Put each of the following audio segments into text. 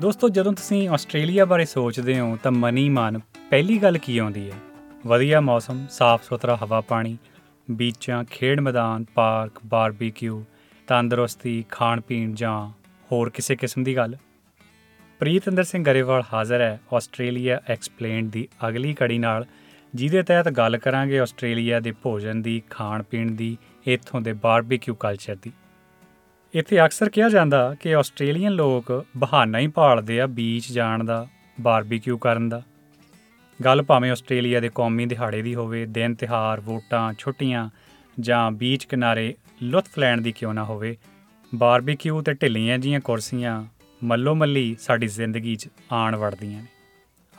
ਦੋਸਤੋ, ਜਦੋਂ ਤੁਸੀਂ ਆਸਟ੍ਰੇਲੀਆ ਬਾਰੇ ਸੋਚਦੇ ਹੋ, ਤਾਂ ਮਨੀ ਮਨ, ਪਹਿਲੀ ਗੱਲ ਕੀ ਆਉਂਦੀ ਹੈ? ਵਧੀਆ ਮੌਸਮ ਸਾਫ਼ ਸੁਥਰਾ ਹਵਾ ਪਾਣੀ, ਬੀਚਾਂ, ਖੇਡ ਮੈਦਾਨ, ਪਾਰਕ, ਬਾਰਬੀਕਿਊ, ਤੰਦਰੁਸਤੀ ਖਾਣ ਪੀਣ ਜਾਂ ਹੋਰ ਕਿਸੇ ਕਿਸਮ ਦੀ ਗੱਲ? ਪ੍ਰੀਤਿੰਦਰ ਸਿੰਘ ਗਰੇਵਾਲ ਹਾਜ਼ਰ ਹੈ ਆਸਟ੍ਰੇਲੀਆ ਐਕਸਪਲੇਨਡ ਦੀ ਅਗਲੀ ਕੜੀ ਨਾਲ, ਜਿਹਦੇ ਤਹਿਤ ਗੱਲ ਕਰਾਂਗੇ ਆਸਟ੍ਰੇਲੀਆ ਦੇ ਭੋਜਨ ਦੀ ਖਾਣ ਪੀਣ ਦੀ, ਇੱਥੋਂ ਦੇ ਬਾਰਬੀਕਿਊ ਕਲਚਰ ਦੀ। ਇੱਥੇ ਅਕਸਰ ਕਿਹਾ ਜਾਂਦਾ ਕਿ ਆਸਟ੍ਰੇਲੀਅਨ ਲੋਕ ਬਹਾਨਾ ਹੀ ਭਾਲਦੇ ਆ ਬੀਚ ਜਾਣ ਦਾ, ਬਾਰਬੀਕਿਊ ਕਰਨ ਦਾ। ਗੱਲ ਭਾਵੇਂ ਆਸਟ੍ਰੇਲੀਆ ਦੇ ਕੌਮੀ ਦਿਹਾੜੇ ਦੀ ਹੋਵੇ, ਦਿਨ ਤਿਹਾਰ ਵੋਟਾਂ, ਛੁੱਟੀਆਂ ਜਾਂ ਬੀਚ ਕਿਨਾਰੇ ਲੁਤਫ ਲੈਣ ਦੀ ਕਿਉਂ ਨਾ ਹੋਵੇ, ਬਾਰਬੀਕਿਊ ਤੇ ਢਿੱਲੀਆਂ ਜੀਆਂ ਕੁਰਸੀਆਂ ਮੱਲੋ ਮੱਲੀ ਸਾਡੀ ਜ਼ਿੰਦਗੀ 'ਚ ਆਣ ਵੜਦੀਆਂ ਨੇ।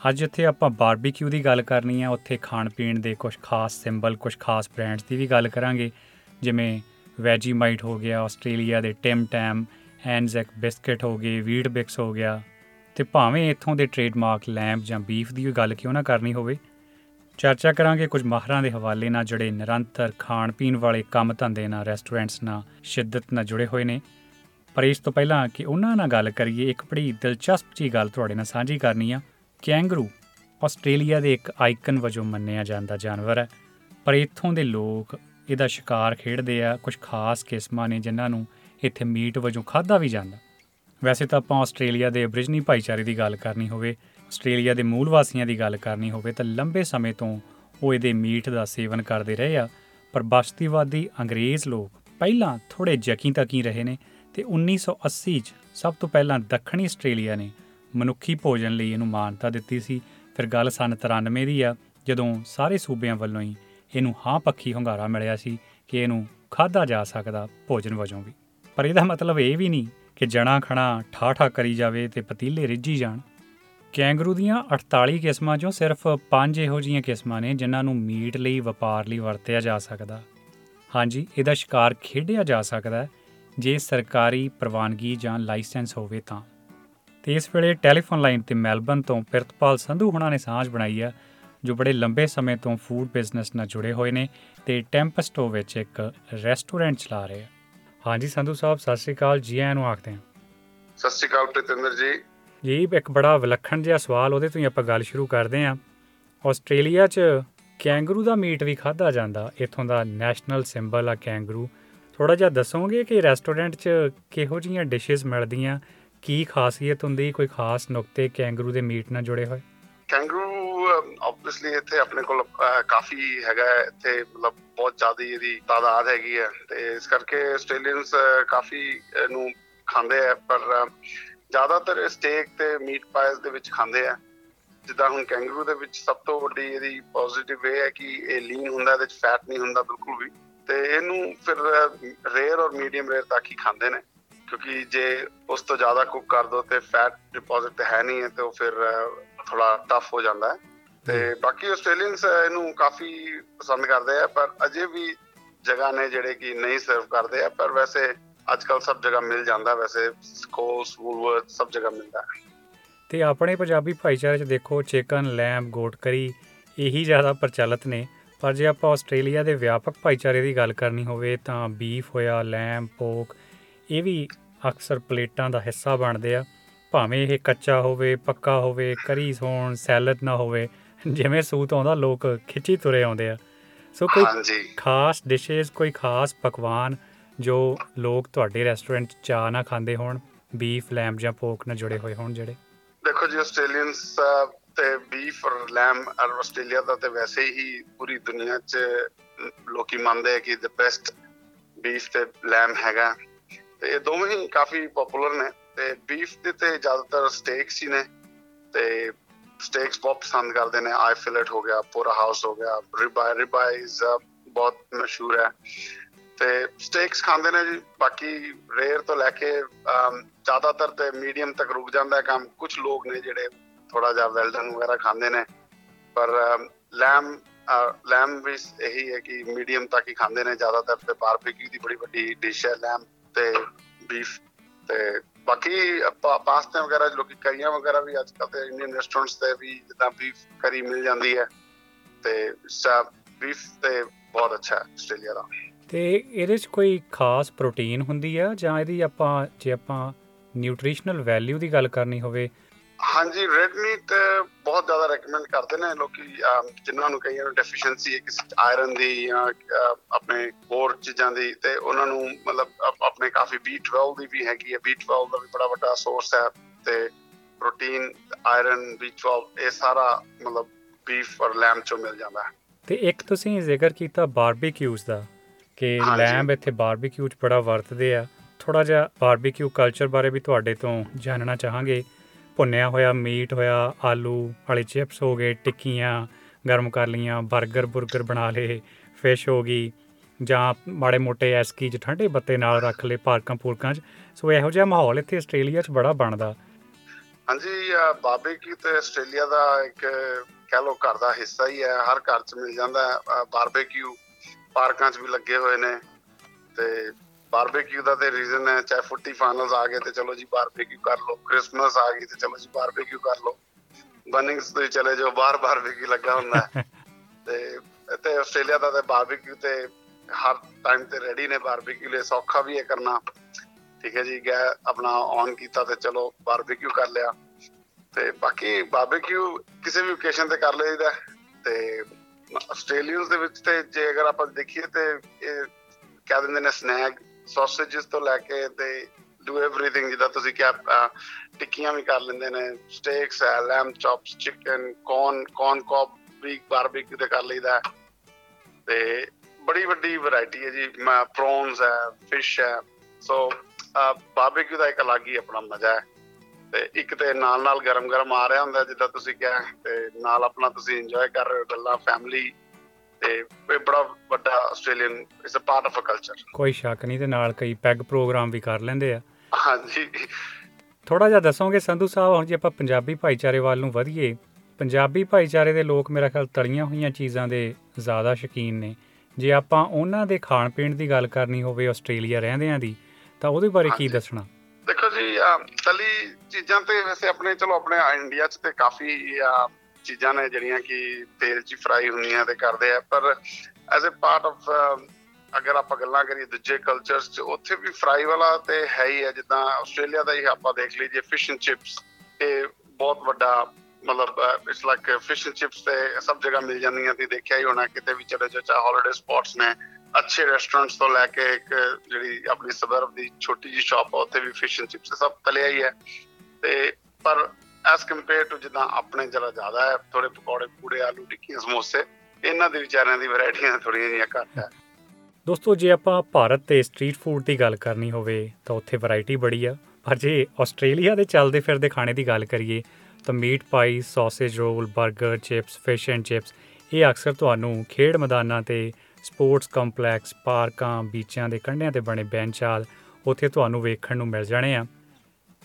ਅੱਜ ਇੱਥੇ ਆਪਾਂ ਬਾਰਬੀਕਿਊ ਦੀ ਗੱਲ ਕਰਨੀ ਆ, ਉੱਥੇ ਖਾਣ ਪੀਣ ਦੇ ਕੁਝ ਖਾਸ ਸਿੰਬਲ ਕੁਝ ਖਾਸ ਬ੍ਰਾਂਡਸ ਦੀ ਵੀ ਗੱਲ ਕਰਾਂਗੇ, ਜਿਵੇਂ ਵੈਜੀਮਾਈਟ ਹੋ ਗਿਆ, ਆਸਟ੍ਰੇਲੀਆ ਦੇ ਟਿਮ ਟੈਮ ਐਨਜ਼ੈਕ ਬਿਸਕਟ ਹੋ ਗਏ ਵੀਟ ਬਿਕਸ ਹੋ ਗਿਆ। ਤੇ ਭਾਵੇਂ ਇੱਥੋਂ ਦੇ ਟ੍ਰੇਡਮਾਰਕ ਲੈਂਪ ਜਾਂ ਬੀਫ ਦੀ ਵੀ ਗੱਲ ਕਿਉਂ ਨਾ ਕਰਨੀ ਹੋਵੇ, ਚਰਚਾ ਕਰਾਂਗੇ ਕੁਝ ਮਾਹਰਾਂ ਦੇ ਹਵਾਲੇ ਨਾਲ ਜਿਹੜੇ ਨਿਰੰਤਰ ਖਾਣ ਪੀਣ ਵਾਲੇ ਕੰਮ ਧੰਦੇ ਨਾਲ ਰੈਸਟੋਰੈਂਟਸ ਨਾਲ ਸ਼ਿੱਦਤ ਨਾਲ ਜੁੜੇ ਹੋਏ ਨੇ। ਪਰ ਇਸ ਤੋਂ ਪਹਿਲਾਂ ਕਿ ਉਹਨਾਂ ਨਾਲ ਗੱਲ ਕਰੀਏ, ਇੱਕ ਬੜੀ ਦਿਲਚਸਪ ਜੀ ਗੱਲ ਤੁਹਾਡੇ ਨਾਲ ਸਾਂਝੀ ਕਰਨੀ ਆ। ਕੈਂਗਰੂ ਆਸਟ੍ਰੇਲੀਆ ਦੇ ਇੱਕ ਆਈਕਨ ਵਜੋਂ ਮੰਨਿਆ ਜਾਂਦਾ ਜਾਨਵਰ ਹੈ। ਪਰ ਇੱਥੋਂ ਦੇ ਲੋਕ ਇਹਦਾ ਸ਼ਿਕਾਰ ਖੇਡਦੇ ਆ ਕੁਝ ਖਾਸ ਕਿਸਮਾਂ ਨੇ ਜਿਨ੍ਹਾਂ ਨੂੰ ਇੱਥੇ ਮੀਟ ਵਜੋਂ ਖਾਦਾ ਵੀ ਜਾਂਦਾ। ਵੈਸੇ ਤਾਂ ਆਪਾਂ ਆਸਟ੍ਰੇਲੀਆ ਦੇ ਅਬਰੀਜਨੀ ਭਾਈਚਾਰੇ ਦੀ ਗੱਲ ਕਰਨੀ ਹੋਵੇ, ਆਸਟ੍ਰੇਲੀਆ ਦੇ ਮੂਲ ਵਾਸੀਆਂ ਦੀ ਗੱਲ ਕਰਨੀ ਹੋਵੇ ਤਾਂ ਲੰਬੇ ਸਮੇਂ ਤੋਂ ਉਹ ਇਹਦੇ ਮੀਟ ਦਾ ਸੇਵਨ ਕਰਦੇ ਰਹੇ ਆ। ਪਰ ਬਸਤੀਵਾਦੀ ਅੰਗਰੇਜ਼ ਲੋਕ ਪਹਿਲਾਂ ਥੋੜੇ ਯਕੀਨ ਤੱਕੀ ਰਹੇ ਨੇ ਤੇ 1980 ਚ ਸਭ ਤੋਂ ਪਹਿਲਾਂ ਦੱਖਣੀ ਆਸਟ੍ਰੇਲੀਆ ਨੇ ਮਨੁੱਖੀ ਭੋਜਨ ਲਈ ਇਹਨੂੰ ਮਾਨਤਾ ਦਿੱਤੀ ਸੀ। ਫਿਰ ਗੱਲ ਸਨ 93 ਦੀ ਆ, ਜਦੋਂ ਸਾਰੇ ਸੂਬਿਆਂ ਵੱਲੋਂ ਹੀ ਇਹਨੂੰ ਹਾਂ ਪੱਖੀ ਹੰਗਾਰਾ ਮਿਲਿਆ ਸੀ ਕਿ ਇਹਨੂੰ ਖਾਦਾ ਜਾ ਸਕਦਾ ਭੋਜਨ ਵਜੋਂ ਵੀ। ਪਰ ਇਹਦਾ ਮਤਲਬ ਇਹ ਵੀ ਨਹੀਂ ਕਿ ਜਣਾ ਖਣਾ ਠਾਠਾ ਕਰੀ ਜਾਵੇ ਤੇ ਪਤੀਲੇ ਰਿੱਝੀ ਜਾਣ। ਕੈਂਗਰੂ ਦੀਆਂ 48 ਕਿਸਮਾਂ ਚੋਂ ਸਿਰਫ 5 ਇਹੋ ਜੀਆਂ ਕਿਸਮਾਂ ਨੇ ਜਿਨ੍ਹਾਂ ਨੂੰ ਮੀਟ ਲਈ, ਵਪਾਰ ਲਈ ਵਰਤਿਆ ਜਾ ਸਕਦਾ। ਹਾਂਜੀ, ਇਹਦਾ ਸ਼ਿਕਾਰ ਖੇਡਿਆ ਜਾ ਸਕਦਾ ਜੇ ਸਰਕਾਰੀ ਪ੍ਰਵਾਨਗੀ ਜਾਂ ਲਾਇਸੈਂਸ ਹੋਵੇ ਤਾਂ। ਤੇ ਇਸ ਵੇਲੇ ਟੈਲੀਫੋਨ ਲਾਈਨ ਤੇ ਮੈਲਬਨ ਤੋਂ ਪਿਰਤਪਾਲ ਸੰਧੂ ਹੁਣਾਂ ਨੇ ਸਾਂਝ ਬਣਾਈ ਆ ਜੋ ਬੜੇ ਲੰਬੇ ਸਮੇਂ ਤੋਂ ਫੂਡ ਬਿਜ਼ਨਸ ਨਾਲ ਜੁੜੇ ਹੋਏ ਨੇ ਤੇ ਟੈਂਪਸਟੋ ਵਿੱਚ ਇੱਕ ਰੈਸਟੋਰੈਂਟ ਚਲਾ ਰਹੇ ਆ। ਹਾਂਜੀ ਸੰਧੂ ਸਾਹਿਬ ਸਤਿ ਸ੍ਰੀ ਅਕਾਲ ਜੀ ਆਇਆਂ ਨੂੰ ਆਖਦੇ ਹਾਂ। ਸਤਿ ਸ੍ਰੀ ਅਕਾਲ ਪ੍ਰਿਤਿੰਦਰ ਜੀ। ਜੀ ਇੱਕ ਬੜਾ ਵਿਲੱਖਣ ਜਿਹਾ ਸਵਾਲ ਉਹਦੇ ਤੋਂ ਹੀ ਆਪਾਂ ਗੱਲ ਸ਼ੁਰੂ ਕਰਦੇ ਹਾਂ। ਆਸਟ੍ਰੇਲੀਆ 'ਚ ਕੈਂਗਰੂ ਦਾ ਮੀਟ ਵੀ ਖਾਦਾ ਜਾਂਦਾ ਇਥੋਂ ਦਾ ਨੈਸ਼ਨਲ ਸਿੰਬਲ ਆ ਕੈਂਗਰੂ। ਥੋੜਾ ਜਿਹਾ ਦੱਸੋਗੇ ਕਿ ਰੈਸਟੋਰੈਂਟ 'ਚ ਕਿਹੋ ਜੀਆਂ ਡਿਸ਼ਸ ਮਿਲਦੀਆਂ ਕੀ ਖਾਸੀਅਤ ਹੁੰਦੀ ਕੋਈ ਖਾਸ ਨੁਕਤੇ ਕੈਂਗਰੂ ਦੇ ਮੀਟ ਨਾਲ ਜੁੜੇ ਹੋਏ? ਕੈਂਗਰੂ ਆਬਵੀਅਸਲੀ um, ਇੱਥੇ ਆਪਣੇ ਕੋਲ ਕਾਫੀ ਹੈਗਾ ਇੱਥੇ ਮਤਲਬ ਬਹੁਤ ਜ਼ਿਆਦਾ ਇਹਦੀ ਤਾਦਾਦ ਹੈਗੀ ਹੈ। ਤੇ ਇਸ ਕਰਕੇ ਆਸਟ੍ਰੇਲੀਅਨਸ ਕਾਫੀ ਨੂੰ ਖਾਂਦੇ ਆ ਪਰ ਜ਼ਿਆਦਾਤਰ ਸਟੇਕ ਤੇ ਮੀਟ ਪਾਇਸ ਦੇ ਵਿੱਚ ਖਾਂਦੇ ਆ ਜਿੱਦਾਂ ਹੁਣ ਕੈਂਗਰੂ ਦੇ ਵਿੱਚ ਸਭ ਤੋਂ ਵੱਡੀ ਇਹਦੀ ਪੋਜ਼ਿਟਿਵ ਇਹ ਹੈ ਕਿ ਇਹ ਲੀਨ ਹੁੰਦਾ, ਇਹਦੇ ਵਿੱਚ ਫੈਟ ਨਹੀਂ ਹੁੰਦਾ ਬਿਲਕੁਲ ਵੀ। ਤੇ ਇਹਨੂੰ ਫਿਰ ਰੇਅਰ ਔਰ ਮੀਡੀਅਮ ਰੇਅਰ ਤੱਕ ਹੀ ਖਾਂਦੇ ਨੇ। ਕਿਉਂਕਿ ਜੇ ਉਸ ਤੋਂ ਜ਼ਿਆਦਾ ਕੁੱਕ ਕਰ ਦੋ ਤੇ ਫੈਟ ਡਿਪੋਜ਼ਿਟ ਤੇ ਹੈ ਨਹੀਂ ਹੈ, ਤੇ ਉਹ ਫਿਰ ਥੋੜਾ ਟਫ ਹੋ ਜਾਂਦਾ ਹੈ। ਤੇ ਬਾਕੀ ਆਸਟ੍ਰੇਲੀਅਨਸ ਇਹਨੂੰ ਕਾਫੀ ਪਸੰਦ ਕਰਦੇ ਆ ਪਰ ਅਜੇ ਵੀ ਜਗ੍ਹਾ ਨੇ ਜਿਹੜੇ ਕਿ ਨਹੀਂ ਸਰਵ ਕਰਦੇ ਆ ਪਰ ਵੈਸੇ ਅੱਜ ਕੱਲ ਸਭ ਜਗ੍ਹਾ ਮਿਲ ਜਾਂਦਾ ਵੈਸੇ ਸਕੋਲਸ ਵੂਲਵਰਥ ਸਭ ਜਗ੍ਹਾ ਮਿਲਦਾ ਹੈ। ਤੇ ਆਪਣੇ ਪੰਜਾਬੀ ਭਾਈਚਾਰੇ 'ਚ ਦੇਖੋ ਚਿਕਨ ਲੈਮ ਗੋਟ ਕਰੀ ਇਹੀ ਜ਼ਿਆਦਾ ਪ੍ਰਚਲਿਤ ਨੇ। ਪਰ ਜੇ ਆਪਾਂ ਆਸਟ੍ਰੇਲੀਆ ਦੇ ਵਿਆਪਕ ਭਾਈਚਾਰੇ ਦੀ ਗੱਲ ਕਰਨੀ ਹੋਵੇ ਤਾਂ ਬੀਫ ਹੋਇਆ ਲੈਮ ਪੋਕ ਇਹ ਵੀ ਅਕਸਰ ਪਲੇਟਾਂ ਦਾ ਹਿੱਸਾ ਬਣਦੇ ਆ। ਭਾਵੇਂ ਇਹ ਕੱਚਾ ਹੋਵੇ ਪੱਕਾ ਹੋਵੇ ਕਰੀ ਹੋਣ ਸੈਲਡ ਨਾ ਹੋਵੇ ਜਿਵੇਂ ਸੂਤ ਆਉਂਦਾ ਲੋਕ ਖਿੱਚੀ ਤੁਰੇ ਆਉਂਦੇ ਆ। ਸੋ ਕੋਈ ਖਾਸ ਡਿਸ਼ਸ ਕੋਈ ਖਾਸ ਪਕਵਾਨ ਜੋ ਲੋਕ ਤੁਹਾਡੇ ਰੈਸਟੋਰੈਂਟ 'ਚ ਚਾਹ ਨਾ ਖਾਂਦੇ ਹੋਣ ਬੀਫ ਲੈਮ ਜਾਂ ਪੋਕ ਨਾਲ ਜੁੜੇ ਹੋਏ ਹੋਣ ਜਿਹੜੇ? ਦੇਖੋ ਜੀ ਆਸਟ੍ਰੇਲੀਅਨਸ ਤੇ ਬੀਫ ਔਰ ਲੈਮ ਔਰ ਆਸਟ੍ਰੇਲੀਆ ਦਾ ਤੇ ਵੈਸੇ ਹੀ ਪੂਰੀ ਦੁਨੀਆ 'ਚ ਲੋਕੀ ਮੰਨਦੇ ਆ ਕਿ ਦ ਬੈਸਟ ਬੀਫ ਤੇ ਲੈਮ ਹੈਗਾ। ਤੇ ਇਹ ਦੋਵੇਂ ਹੀ ਕਾਫੀ ਪਪੂਲਰ ਨੇ। ਤੇ ਬੀਫ ਦੇ ਤੇ ਜ਼ਿਆਦਾਤਰ ਸਟੇਕਸ ਹੀ ਨੇ ਤੇ ਸਟੇਕਸ ਬਹੁਤ ਪਸੰਦ ਕਰਦੇ ਨੇ। ਆਈ ਫਿਲਟ ਹੋ ਗਿਆ, ਪੂਰਾ ਹਾਊਸ ਹੋ ਗਿਆ ਰਿਬਾਈ ਰਿਬਾਈਜ਼ ਬਹੁਤ ਮਸ਼ਹੂਰ ਹੈ। ਤੇ ਸਟੇਕਸ ਖਾਂਦੇ ਨੇ ਜੀ, ਬਾਕੀ ਰੇਅਰ ਤੋਂ ਲੈ ਕੇ ਜ਼ਿਆਦਾਤਰ ਤੇ ਮੀਡੀਅਮ ਤੱਕ ਰੁਕ ਜਾਂਦਾ ਹੈ ਕੰਮ। ਕੁਝ ਲੋਕ ਨੇ ਜਿਹੜੇ ਥੋੜਾ ਜਿਹਾ ਵੈਲਡਨ ਵਗੈਰਾ ਖਾਂਦੇ ਨੇ, ਪਰ ਲੈਮ ਲੈਮ ਵੀ ਇਹੀ ਹੈ ਕਿ ਮੀਡੀਅਮ ਤੱਕ ਹੀ ਖਾਂਦੇ ਨੇ। ਜ਼ਿਆਦਾਤਰ ਤੇ ਬਾਰਬੀਕਿਊ ਦੀ ਬੜੀ ਵੱਡੀ ਡਿਸ਼ ਹੈ ਲੈਮ ਤੇ ਬੀਫ ਤੇ ਬਾਕੀ ਪਾਸਤੇ ਵਗੈਰਾ ਲੋਕੀ ਕਰੀਆਂ ਵਗੈਰਾ ਵੀ ਅੱਜ ਕੱਲ ਤੇ ਇੰਡੀਅਨ ਰੈਸਟੋਰੈਂਟਸ ਤੇ ਵੀ ਜਿੱਦਾਂ ਬੀਫ ਕਰੀ ਮਿਲ ਜਾਂਦੀ ਹੈ ਤੇ ਸਭ ਬੀਫ ਤੇ ਬਹੁਤ ਅੱਛਾ ਹੈ ਆਸਟ੍ਰੇਲੀਆ ਦਾ। ਤੇ ਇਹਦੇ 'ਚ ਕੋਈ ਖਾਸ ਪ੍ਰੋਟੀਨ ਹੁੰਦੀ ਆ ਜਾਂ ਇਹਦੀ ਆਪਾਂ, ਜੇ ਆਪਾਂ ਨਿਊਟ੍ਰੀਸ਼ਨਲ ਵੈਲਿਊ ਦੀ ਗੱਲ ਕਰਨੀ ਹੋਵੇ ਹਾਂਜੀ ਰੈਡ ਮੀਟ ਬਹੁਤ ਜ਼ਿਆਦਾ ਰეკਮੈਂਡ ਕਰਦੇ ਨੇ ਲੋਕੀ ਜਿਨ੍ਹਾਂ ਨੂੰ ਕਈਆਂ ਨੂੰ ਡੈਫੀਸ਼ੀਐਂਸੀ ਹੈ ਕਿਸੇ ਆਇਰਨ ਦੀ ਜਾਂ ਆਪਣੇ ਹੋਰ ਚੀਜ਼ਾਂ ਦੀ ਤੇ ਉਹਨਾਂ ਨੂੰ ਮਤਲਬ ਆਪਣੇ ਕਾਫੀ B12 ਦੀ ਵੀ ਹੈਗੀ ਹੈ। B12 ਦਾ ਵੀ ਬੜਾ ਵੱਡਾ ਸੋਰਸ ਹੈ ਤੇ ਪ੍ਰੋਟੀਨ ਆਇਰਨ B12 ਇਹ ਸਾਰਾ ਮਤਲਬ ਬੀਫ ਔਰ ਲੈਮ ਚੋਂ ਮਿਲ ਜਾਂਦਾ ਹੈ। ਤੇ ਇੱਕ ਤੁਸੀਂ ਜ਼ਿਕਰ ਕੀਤਾ ਬਾਰਬੀਕਿਊਜ਼ ਦਾ ਕਿ ਲੈਂਬ ਇੱਥੇ ਬਾਰਬੀਕਿਊ ਚ ਬੜਾ ਵਰਤਦੇ ਆ। ਥੋੜਾ ਜਿਹਾ ਬਾਰਬੀਕਿਊ ਕਲਚਰ ਬਾਰੇ ਵੀ ਤੁਹਾਡੇ ਤੋਂ ਜਾਣਨਾ ਚਾਹਾਂਗੇ। ਭੁੰਨਿਆ ਹੋਇਆ ਮੀਟ ਹੋਇਆ, ਆਲੂ, ਵਾਲੇ ਚਿਪਸ ਹੋ ਗਏ, ਟਿੱਕੀਆਂ, ਗਰਮ ਕਰ ਲੀਆਂ 버ਗਰ 버ਗਰ ਬਣਾ ਲਏ, ਫਿਸ਼ ਹੋ ਗਈ, ਜਾਂ ਮਾੜੇ ਮੋਟੇ ਐਸਕੀ ਜ ਠੰਡੇ ਬੱਤੇ ਨਾਲ ਰੱਖ ਲਏ ਪਾਰਕਾਂ ਪੂਰਕਾਂ 'ਚ। ਸੋ ਇਹੋ ਜਿਹਾ ਮਾਹੌਲ ਇੱਥੇ ਆਸਟ੍ਰੇਲੀਆ 'ਚ ਬੜਾ ਬਣਦਾ। ਹਾਂਜੀ ਬਾਰਬੀਕਿਊ ਤੇ ਆਸਟ੍ਰੇਲੀਆ ਦਾ ਇੱਕ ਕਹ ਲੋ ਘਰ ਦਾ ਹਿੱਸਾ ਹੀ ਹੈ, ਹਰ ਘਰ 'ਚ ਮਿਲ ਜਾਂਦਾ ਬਾਰਬੀਕਿਊ ਪਾਰਕਾਂ 'ਚ ਵੀ ਲੱਗੇ ਹੋਏ ਨੇ ਤੇ ਬਾਰਬੀਕਿਊ ਦਾ ਤੇ ਰੀਜ਼ਨ ਹੈ ਚਾਹੇ ਫੁੱਟੀ ਫਾਈਨਲਸ ਆ ਗਏ ਤੇ ਚਲੋ ਜੀ ਬਾਰਬੀਕਿਊ ਕਰ ਲਓ ਕ੍ਰਿਸਮਸ ਆ ਗਈ ਤੇ ਚਲੋ ਜੀ ਬਾਰਬੀਕਿਊ ਕਰ ਲਓ। ਬਨਿੰਗਸ ਤੇ ਚਲੇ ਜਾਓ ਬਾਹਰ ਬਾਰਬੀਕਿਊ ਲੱਗਾ ਹੁੰਦਾ ਤੇ ਇੱਥੇ ਆਸਟ੍ਰੇਲੀਆ ਦਾ ਤੇ ਬਾਰਬੀਕਿਊ ਤੇ ਹਰ ਟਾਈਮ ਤੇ ਰੈਡੀ ਨੇ ਬਾਰਬੀਕਿਊ ਲਈ ਸੌਖਾ ਵੀ ਹੈ ਕਰਨਾ। ਠੀਕ ਹੈ ਜੀ ਗੈ ਆਪਣਾ ਔਨ ਕੀਤਾ ਤੇ ਚਲੋ ਬਾਰਬੀਕਿਊ ਕਰ ਲਿਆ। ਤੇ ਬਾਕੀ ਬਾਰਬੀਕਿਊ ਕਿਸੇ ਵੀ ਓਕੇਸ਼ਨ ਤੇ ਕਰ ਲਈਦਾ ਤੇ ਆਸਟ੍ਰੇਲੀਅਨਸ ਦੇ ਵਿੱਚ ਤੇ ਜੇ ਅਗਰ ਆਪਾਂ ਦੇਖੀਏ ਤੇ ਇਹ ਕਹਿ ਦਿੰਦੇ ਨੇ ਸਨੈਕ ਸੌਸੇਜਸ ਤੋਂ ਲੈ ਕੇ ਦੇ ਡੂ एवरीथिंग ਜਿਹਦਾ ਤੁਸੀਂ ਕਿ ਟਿੱਕੀਆਂ ਵੀ ਕਰ ਲੈਂਦੇ ਨੇ ਸਟੇਕਸ ਹੈ lamb chops chicken corn corn cob ਵੀ ਬਾਰਬੀਕਿਊ ਤੇ ਕਰ ਲਈਦਾ ਤੇ ਬੜੀ ਵੱਡੀ ਵੈਰਾਈਟੀ ਹੈ ਜੀ ਪ੍ਰੌਨਸ ਹੈ ਫਿਸ਼ ਹੈ। ਸੋ ਬਾਰਬੀਕਿਊ ਦਾ ਇੱਕ ਅਲੱਗ ਹੀ ਆਪਣਾ ਮਜ਼ਾ ਹੈ। ਤੇ ਇੱਕ ਤੇ ਨਾਲ ਨਾਲ ਗਰਮ ਗਰਮ ਆ ਰਿਹਾ ਹੁੰਦਾ ਜਿੱਦਾਂ ਤੁਸੀਂ ਕਿਹਾ, ਤੇ ਨਾਲ ਆਪਣਾ ਤੁਸੀਂ ਇੰਜੋਏ ਕਰ ਰਹੇ ਹੋ ਗੱਲਾਂ ਫੈਮਿਲੀ ਤੇ ਇਹ ਬੜਾ ਵੱਡਾ Australian it's a part of a culture ਕੋਈ ਸ਼ੱਕ ਨਹੀਂ ਤੇ ਨਾਲ ਕਈ ਪੈਗ ਪ੍ਰੋਗਰਾਮ ਵੀ ਕਰ ਲੈਂਦੇ ਆ। ਹਾਂਜੀ। ਥੋੜਾ ਜਿਹਾ ਦੱਸੋਗੇ ਸੰਧੂ ਸਾਹਿਬ ਹੁਣ ਜੇ ਆਪਾਂ ਪੰਜਾਬੀ ਭਾਈਚਾਰੇ ਵੱਲ ਨੂੰ ਵਧੀਏ ਪੰਜਾਬੀ ਭਾਈਚਾਰੇ ਦੇ ਲੋਕ ਮੇਰਾ ਖਿਆਲ ਤਲੀਆਂ ਹੋਈਆਂ ਚੀਜ਼ਾਂ ਦੇ ਜ਼ਿਆਦਾ ਸ਼ੌਕੀਨ ਨੇ। ਜੇ ਆਪਾਂ ਉਹਨਾਂ ਦੇ ਖਾਣ ਪੀਣ ਦੀ ਗੱਲ ਕਰਨੀ ਹੋਵੇ ਆਸਟ੍ਰੇਲੀਆ ਰਹਿੰਦਿਆਂ ਦੀ ਤਾਂ ਉਹਦੇ ਬਾਰੇ ਕੀ ਦੱਸਣਾ? ਦੇਖੋ ਜੀ ਤਲੀ ਚੀਜ਼ਾਂ ਤੇ ਵੈਸੇ ਆਪਣੇ ਚਲੋ ਆਪਣੇ ਇੰਡੀਆ 'ਚ ਤੇ ਕਾਫੀ ਚੀਜ਼ਾਂ ਨੇ ਜਿਹੜੀਆਂ ਕਿ ਤੇਲ 'ਚ ਫਰਾਈ ਹੁੰਦੀਆਂ ਤੇ ਕਰਦੇ ਆ, ਪਰ ਐਜ਼ ਅ ਪਾਰਟ ਆਫ ਅਗਰ ਆਪਾਂ ਗੱਲਾਂ ਕਰੀਏ ਦੂਜੇ ਕਲਚਰਸ 'ਚ, ਉੱਥੇ ਵੀ ਫਰਾਈ ਵਾਲਾ ਤੇ ਹੈ ਹੀ ਹੈ ਜਿੱਦਾਂ ਆਸਟ੍ਰੇਲੀਆ ਦਾ ਹੀ ਆਪਾਂ ਦੇਖ ਲਈਏ ਫਿਸ਼ ਐਂਡ ਚਿਪਸ ਇਹ ਬਹੁਤ ਵੱਡਾ ਮਤਲਬ it's like fish and chips ਤੇ ਸਭ ਜਗ੍ਹਾ ਮਿਲ ਜਾਂਦੀਆਂ ਤੇ ਦੇਖਿਆ ਹੀ ਹੋਣਾ ਕਿਤੇ ਵੀ ਚਲੇ ਜਾਓ, ਚਾਹੇ ਹੌਲੀਡੇ ਸਪੌਟਸ ਨੇ, ਅੱਛੇ ਰੈਸਟੋਰੈਂਟਸ ਤੋਂ ਲੈ ਕੇ ਇੱਕ ਜਿਹੜੀ ਆਪਣੀ ਸਬਰਬ ਦੀ ਛੋਟੀ ਜੀ ਸ਼ਾਪ ਆ, ਉੱਥੇ ਵੀ ਫਿਸ਼ ਐਂਡ ਚਿਪਸ ਸਭ ਤਲਿਆ ਹੀ ਹੈ ਤੇ ਪਰ ਐਸ ਕੰਪੇਅਰ ਟੂ ਜਿੱਦਾਂ ਆਪਣੇ ਜਰਾ ਜ਼ਿਆਦਾ ਹੈ ਥੋੜੇ ਪਕੌੜੇ ਪੂੜੇ, ਆਲੂ ਟਿੱਕੀਆਂ, ਸਮੋਸੇ, ਇਹਨਾਂ ਦੇ ਵਿਚਾਰਿਆਂ ਦੀ ਵੈਰਾਈਟੀਆਂ ਥੋੜੀਆਂ ਜਿਹੀਆਂ ਘੱਟ ਹੈ। ਦੋਸਤੋ, ਜੇ ਆਪਾਂ ਭਾਰਤ ਤੇ ਸਟਰੀਟ ਫੂਡ ਦੀ ਗੱਲ ਕਰਨੀ ਹੋਵੇ, ਤਾਂ ਉੱਥੇ ਵੈਰਾਈਟੀ ਬੜੀ ਆ। ਪਰ ਜੇ ਆਸਟ੍ਰੇਲੀਆ ਦੇ ਚੱਲਦੇ ਫਿਰਦੇ ਖਾਣੇ ਦੀ ਗੱਲ ਕਰੀਏ, ਤਾਂ ਮੀਟ ਪਾਈ ਸੌਸੇਜ ਰੋਲ 버ਗਰ ਚਿਪਸ ਫਿਸ਼ ਐਂਡ ਚਿਪਸ ਇਹ ਅਕਸਰ ਤੁਹਾਨੂੰ ਖੇਡ ਮੈਦਾਨਾਂ ਤੇ ਸਪੋਰਟਸ ਕੰਪਲੈਕਸ ਪਾਰਕਾਂ ਬੀਚਾਂ ਦੇ ਕੰਢਿਆਂ ਤੇ ਬਣੇ ਬੈਂਚ ਆਲ ਉੱਥੇ ਤੁਹਾਨੂੰ ਵੇਖਣ ਨੂੰ ਮਿਲ ਜਾਣੇ ਆ।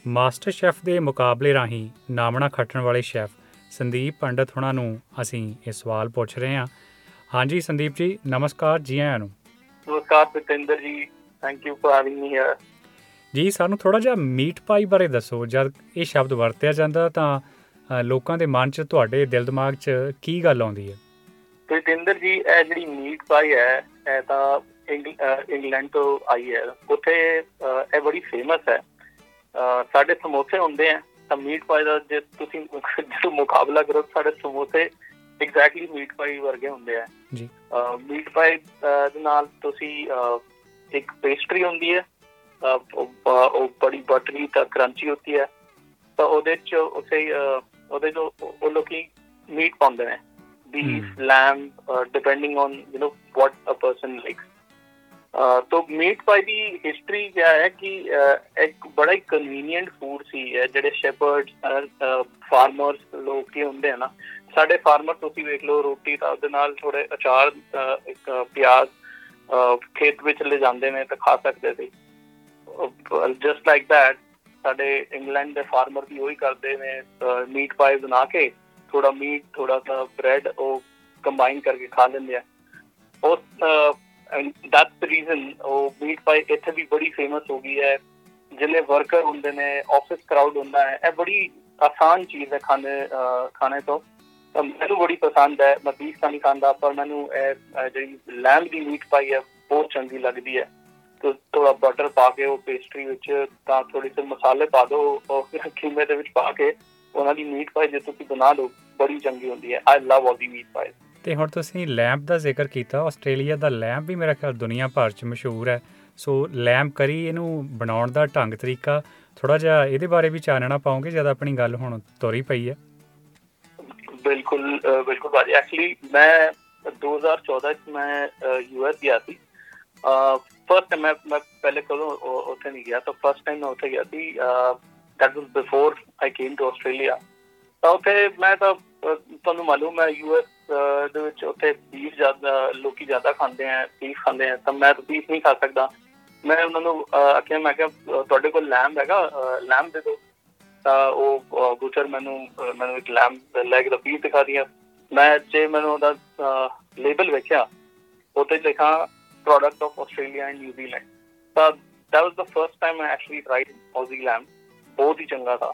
ਮਾਸਟਰ ਸ਼ੈਫ ਦੇ ਮੁਕਾਬਲੇ ਰਾਹੀਂ ਨਾਮਣਾ ਖੱਟਣ ਵਾਲੇ ਸ਼ੈਫ ਸੰਦੀਪ ਪੰਡਤ ਹੁਣਾਂ ਨੂੰ ਅਸੀਂ ਇਹ ਸਵਾਲ ਪੁੱਛ ਰਹੇ ਹਾਂ। ਹਾਂਜੀ ਸੰਦੀਪ ਜੀ ਨਮਸਕਾਰ ਜੀ ਆਇਆਂ ਨੂੰ। ਨਮਸਕਾਰ Satinder ji thank you for having me here ji ਸਾਨੂੰ ਥੋੜਾ ਜਿਹਾ ਮੀਟ ਪਾਈ ਬਾਰੇ ਦੱਸੋ। ਜਦ ਇਹ ਸ਼ਬਦ ਵਰਤਿਆ ਜਾਂਦਾ ਤਾਂ ਲੋਕਾਂ ਦੇ ਮਨ 'ਚ ਤੁਹਾਡੇ ਦਿਲ ਦਿਮਾਗ 'ਚ ਕੀ ਗੱਲ ਆਉਂਦੀ ਹੈ? ਸਤਿੰਦਰ ਜੀ ਇਹ ਜਿਹੜੀ ਮੀਟ ਪਾਈ ਹੈ ਇਹ ਤਾਂ ਇੰਗਲੈਂਡ ਤੋਂ ਆਈ ਹੈ। ਉੱਥੇ ਇਹ ਬੜੀ ਫੇਮਸ ਹੈ। ਸਾਡੇ ਸਮੋਸੇ ਹੁੰਦੇ ਆ ਤਾਂ ਮੀਟ ਪਾਈ ਦਾ ਜੇ ਤੁਸੀਂ ਜਦੋਂ ਮੁਕਾਬਲਾ ਕਰੋ ਸਾਡੇ ਸਮੋਸੇ ਐਗਜ਼ੈਕਟਲੀ ਮੀਟ ਪਾਈ ਵਰਗੇ ਹੁੰਦੇ ਆ। ਜੀ। ਮੀਟ ਪਾਈ ਦੇ ਨਾਲ ਤੁਸੀਂ ਇੱਕ ਪੇਸਟਰੀ ਹੁੰਦੀ ਹੈ ਉਹ ਬੜੀ ਬਟਰੀ ਤਾਂ ਕਰੰਚੀ ਹੁੰਦੀ ਹੈ ਤਾਂ ਉਹਦੇ ਚ ਉਸੇ ਉਹਦੇ ਜੋ ਉਹ ਲੋਕੀ ਮੀਟ ਪਾਉਂਦੇ ਨੇ। lamb, uh, depending on you know what a person likes. तो मीट पाई ਦੀ ਹਿਸਟਰੀ ਕਿਆ ਹੈ ਕਿ ਇੱਕ ਬੜਾ ਹੀ ਕਨਵੀਨੀਅੰਟ ਫੂਡ ਸੀ ਜਿਹੜੇ ਸ਼ੈਪਰਡਸ ਫਾਰਮਰਸ ਲੋਕ ਕੀ ਹੁੰਦੇ ਆ ਨਾ ਸਾਡੇ ਫਾਰਮਰ ਤੁਸੀਂ ਵੇਖ ਲਓ ਰੋਟੀ ਤਾਂ ਉਹਦੇ ਨਾਲ ਥੋੜੇ ਅਚਾਰ ਇੱਕ ਪਿਆਜ਼ ਖੇਤ ਵਿੱਚ ਲੈ ਜਾਂਦੇ ਨੇ ਤਾਂ ਖਾ ਸਕਦੇ ਸੀ ਜਸਟ ਲਾਈਕ ਦੈਟ ਸਾਡੇ ਇੰਗਲੈਂਡ ਦੇ ਫਾਰਮਰ ਵੀ ਉਹੀ ਕਰਦੇ ਨੇ ਮੀਟ ਪਾਈ ਬਣਾ ਕੇ ਥੋੜਾ ਮੀਟ ਥੋੜਾ ਸਾ ਬ੍ਰੈਡ ਉਹ ਕੰਬਾਈਨ ਕਰਕੇ ਖਾ ਲੈਂਦੇ ਆ ਉਸ ਦੈਟਸ ਦ ਰੀਜ਼ਨ ਉਹ ਮੀਟ ਪਾਈ ਇੱਥੇ ਵੀ ਬੜੀ ਫੇਮਸ ਹੋ ਗਈ ਹੈ। ਜਿਲੇ ਵਰਕਰ ਹੁੰਦੇ ਨੇ ਆਫਿਸ ਕਰਾਊਡ ਹੁੰਦਾ ਹੈ, ਇਹ ਬੜੀ ਆਸਾਨ ਚੀਜ਼ ਹੈ ਖਾਣੇ ਖਾਣੇ ਤੋਂ। ਮੈਨੂੰ ਬੜੀ ਪਸੰਦ ਹੈ, ਮੈਂ ਬੀਫ ਤਾਂ ਨਹੀਂ ਖਾਂਦਾ, ਪਰ ਮੈਨੂੰ ਇਹ ਜਿਹੜੀ ਲੈਂਬ ਦੀ ਮੀਟ ਪਾਈ ਹੈ, ਬਹੁਤ ਚੰਗੀ ਲੱਗਦੀ ਹੈ। ਥੋੜਾ ਬਟਰ ਪਾ ਕੇ, ਉਹ ਪੇਸਟਰੀ ਵਿੱਚ ਤਾਂ ਥੋੜੀ ਜਿਹੀ ਮਸਾਲੇ ਪਾ ਦਿਓ ਉਹ ਖੀਮੇ ਦੇ ਵਿੱਚ ਪਾ ਕੇ, ਉਹਨਾਂ ਦੀ ਮੀਟ ਪਾਈ ਜੇ ਤੁਸੀਂ ਬਣਾ ਲਓ, ਬੜੀ ਚੰਗੀ ਹੁੰਦੀ ਹੈ। ਆਈ ਲਵ ਆਲ ਦੀ ਮੀਟ ਪਾਈ ਤੇ ਹੁਣ ਤੁਸੀਂ ਲੈਂਪ ਦਾ ਜ਼ਿਕਰ ਕੀਤਾ ਆਸਟ੍ਰੇਲੀਆ ਦਾ ਲੈਂਪ ਵੀ ਮੇਰਾ ਖਿਆਲ ਦੁਨੀਆ ਭਰ 'ਚ ਮਸ਼ਹੂਰ ਹੈ। ਸੋ ਲੈਂਪ ਕਰੀ ਇਹਨੂੰ ਬਣਾਉਣ ਦਾ ਢੰਗ ਤਰੀਕਾ ਥੋੜਾ ਜਿਹਾ ਇਹਦੇ ਬਾਰੇ ਵੀ ਚਾਨਣਾ ਪਾਉਂਗੇ ਜਦ ਆਪਣੀ ਗੱਲ ਹੁਣ ਤੋਰੀ ਪਈ ਹੈ। ਬਿਲਕੁਲ ਅਹ ਬਿਲਕੁਲ ਬਾਜੀ ਐਕਚੁਅਲੀ ਮੈਂ 2014 ਚ ਮੈਂ ਯੂਐਸ ਗਿਆ ਸੀ। ਫਸਟ ਮੈਂ ਮੈਂ ਪਹਿਲੇ ਕਦੋਂ ਉ- ਉੱਥੇ ਨਹੀਂ ਗਿਆ। ਤਾਂ ਫਸਟ ਟਾਈਮ ਮੈਂ ਉੱਥੇ ਗਿਆ ਸੀ। That was before I came to Australia ਤਾਂ ਉੱਥੇ ਮੈਂ ਤਾਂ ਅਹ, ਤੁਹਾਨੂੰ ਮਾਲੂਮ ਹੈ ਯੂਐਸ ਦੇ ਵਿੱਚ ਉੱਥੇ ਬੀਫ ਜ਼ਿਆਦਾ ਲੋਕੀ ਜ਼ਿਆਦਾ ਖਾਂਦੇ ਆ ਬੀਫ ਖਾਂਦੇ ਆ ਤਾਂ ਮੈਂ ਬੀਫ ਨਹੀਂ ਖਾ ਸਕਦਾ। ਮੈਂ ਉਹਨਾਂ ਨੂੰ ਆਖਿਆ ਮੈਂ ਕਿਹਾ ਤੁਹਾਡੇ ਕੋਲ ਲੈਂਬ ਹੈਗਾ ਲੈਂਬ ਦੇ ਦਿਓ ਤਾਂ ਉਹ ਬੁਚਰ ਮੈਨੂੰ ਮੈਨੂੰ ਇੱਕ ਲੈਂਬ ਲੈਗ ਦਾ ਪੀਸ ਦਿਖਾ ਦਿਆ ਮੈਂ ਜੇ ਮੈਨੂੰ ਉਹਦਾ ਲੇਬਲ ਵੇਖਿਆ ਉੱਤੇ ਲਿਖਾ product of Australia and New Zealand ਤਾਂ that was the first time I actually tried Aussie lamb ਬਹੁਤ ਹੀ ਚੰਗਾ ਥਾ।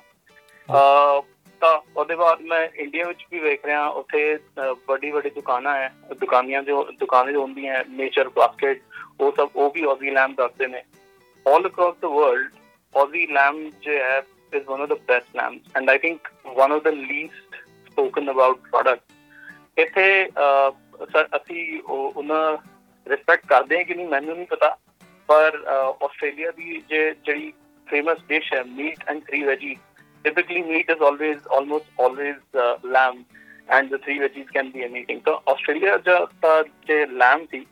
ਅਹ, ਤਾਂ ਉਹਦੇ ਬਾਅਦ ਮੈਂ ਇੰਡੀਆ ਵਿੱਚ ਵੀ ਵੇਖ ਰਿਹਾ। ਉੱਥੇ ਵੱਡੀ ਵੱਡੀ ਦੁਕਾਨਾਂ ਹੈ ਦੁਕਾਨੀਆਂ ਜੋ ਦੁਕਾਨਾਂ ਜੋ ਹੁੰਦੀਆਂ ਨੇਚਰ ਬਾਸਕਟ ਉਹ ਸਭ ਉਹ ਵੀ Aussie lamb ਰੱਖਦੇ ਨੇ। All across the world Aussie lamb ਜੋ ਹੈ is one of the best lambs. And I think one of the least spoken about product ਇੱਥੇ ਅਹ, ਸਰ ਅਸੀਂ ਉਹ- ਉਹਨਾਂ ਰਿਸਪੈਕਟ ਕਰਦੇ ਹਾਂ ਕਿ ਨਹੀਂ ਮੈਨੂੰ ਨਹੀਂ ਪਤਾ। ਪਰ ਆਸਟ੍ਰੇਲੀਆ ਦੀ ਜੇ ਜਿਹੜੀ ਫੇਮਸ ਡਿਸ਼ ਹੈ meat and three veggie typically meat is always almost always uh, lamb and the three veggies can be anything so australia ਦਾ ਜੇ lamb C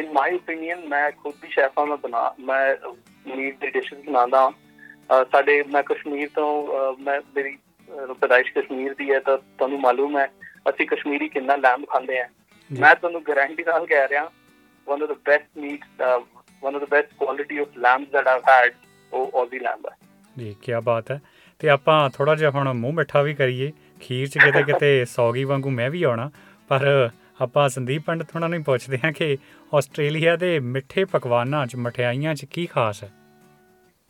in my opinion ਖੁਦ ਵੀ ਸ਼ੈਫ ਹਾਂ ਮੈਂ ਬਣਾ ਮੈਂ ਮੀਟ ਦੀ ਡਿਸ਼ਸ ਬਣਾਉਂਦਾ ਅਹ ਸਾਡੇ ਮੈਂ ਕਸ਼ਮੀਰ ਤੋਂ ਮੈਂ ਮੇਰੀ ਪੈਦਾਇਸ਼ ਕਸ਼ਮੀਰ ਦੀ ਹੈ ਤਾਂ ਤੁਹਾਨੂੰ ਮਾਲੂਮ ਹੈ ਅਸੀਂ ਕਸ਼ਮੀਰੀ ਕਿੰਨਾ ਲੈਂਬ ਖਾਂਦੇ ਆ। ਮੈਂ ਤੁਹਾਨੂੰ ਗਾਰੰਟੀ ਨਾਲ ਕਹਿ ਰਿਹਾ one of the best meats uh, one of the best quality of lambs that I've had ਉਹ Aussie lamb ਹੈ ਜੀ ਕੀ ਬਾਤ ਹੈ ਤੇ ਆਪਾਂ ਥੋੜਾ ਜਿਹਾ ਹੁਣ ਮੂੰਹ ਮਿੱਠਾ ਵੀ ਕਰੀਏ। ਖੀਰ 'ਚ ਕਿਤੇ ਕਿਤੇ ਸੌਗੀ ਵਾਂਗੂ ਮੈਂ ਵੀ ਆਉਣਾ ਪਰ ਆਪਾਂ ਸੰਦੀਪ ਪੰਡਤ ਉਹਨਾਂ ਨੂੰ ਹੀ ਪੁੱਛਦੇ ਹਾਂ ਕਿ ਆਸਟ੍ਰੇਲੀਆ ਦੇ ਮਿੱਠੇ ਪਕਵਾਨਾਂ 'ਚ ਮਠਿਆਈਆਂ 'ਚ ਕੀ ਖਾਸ ਹੈ?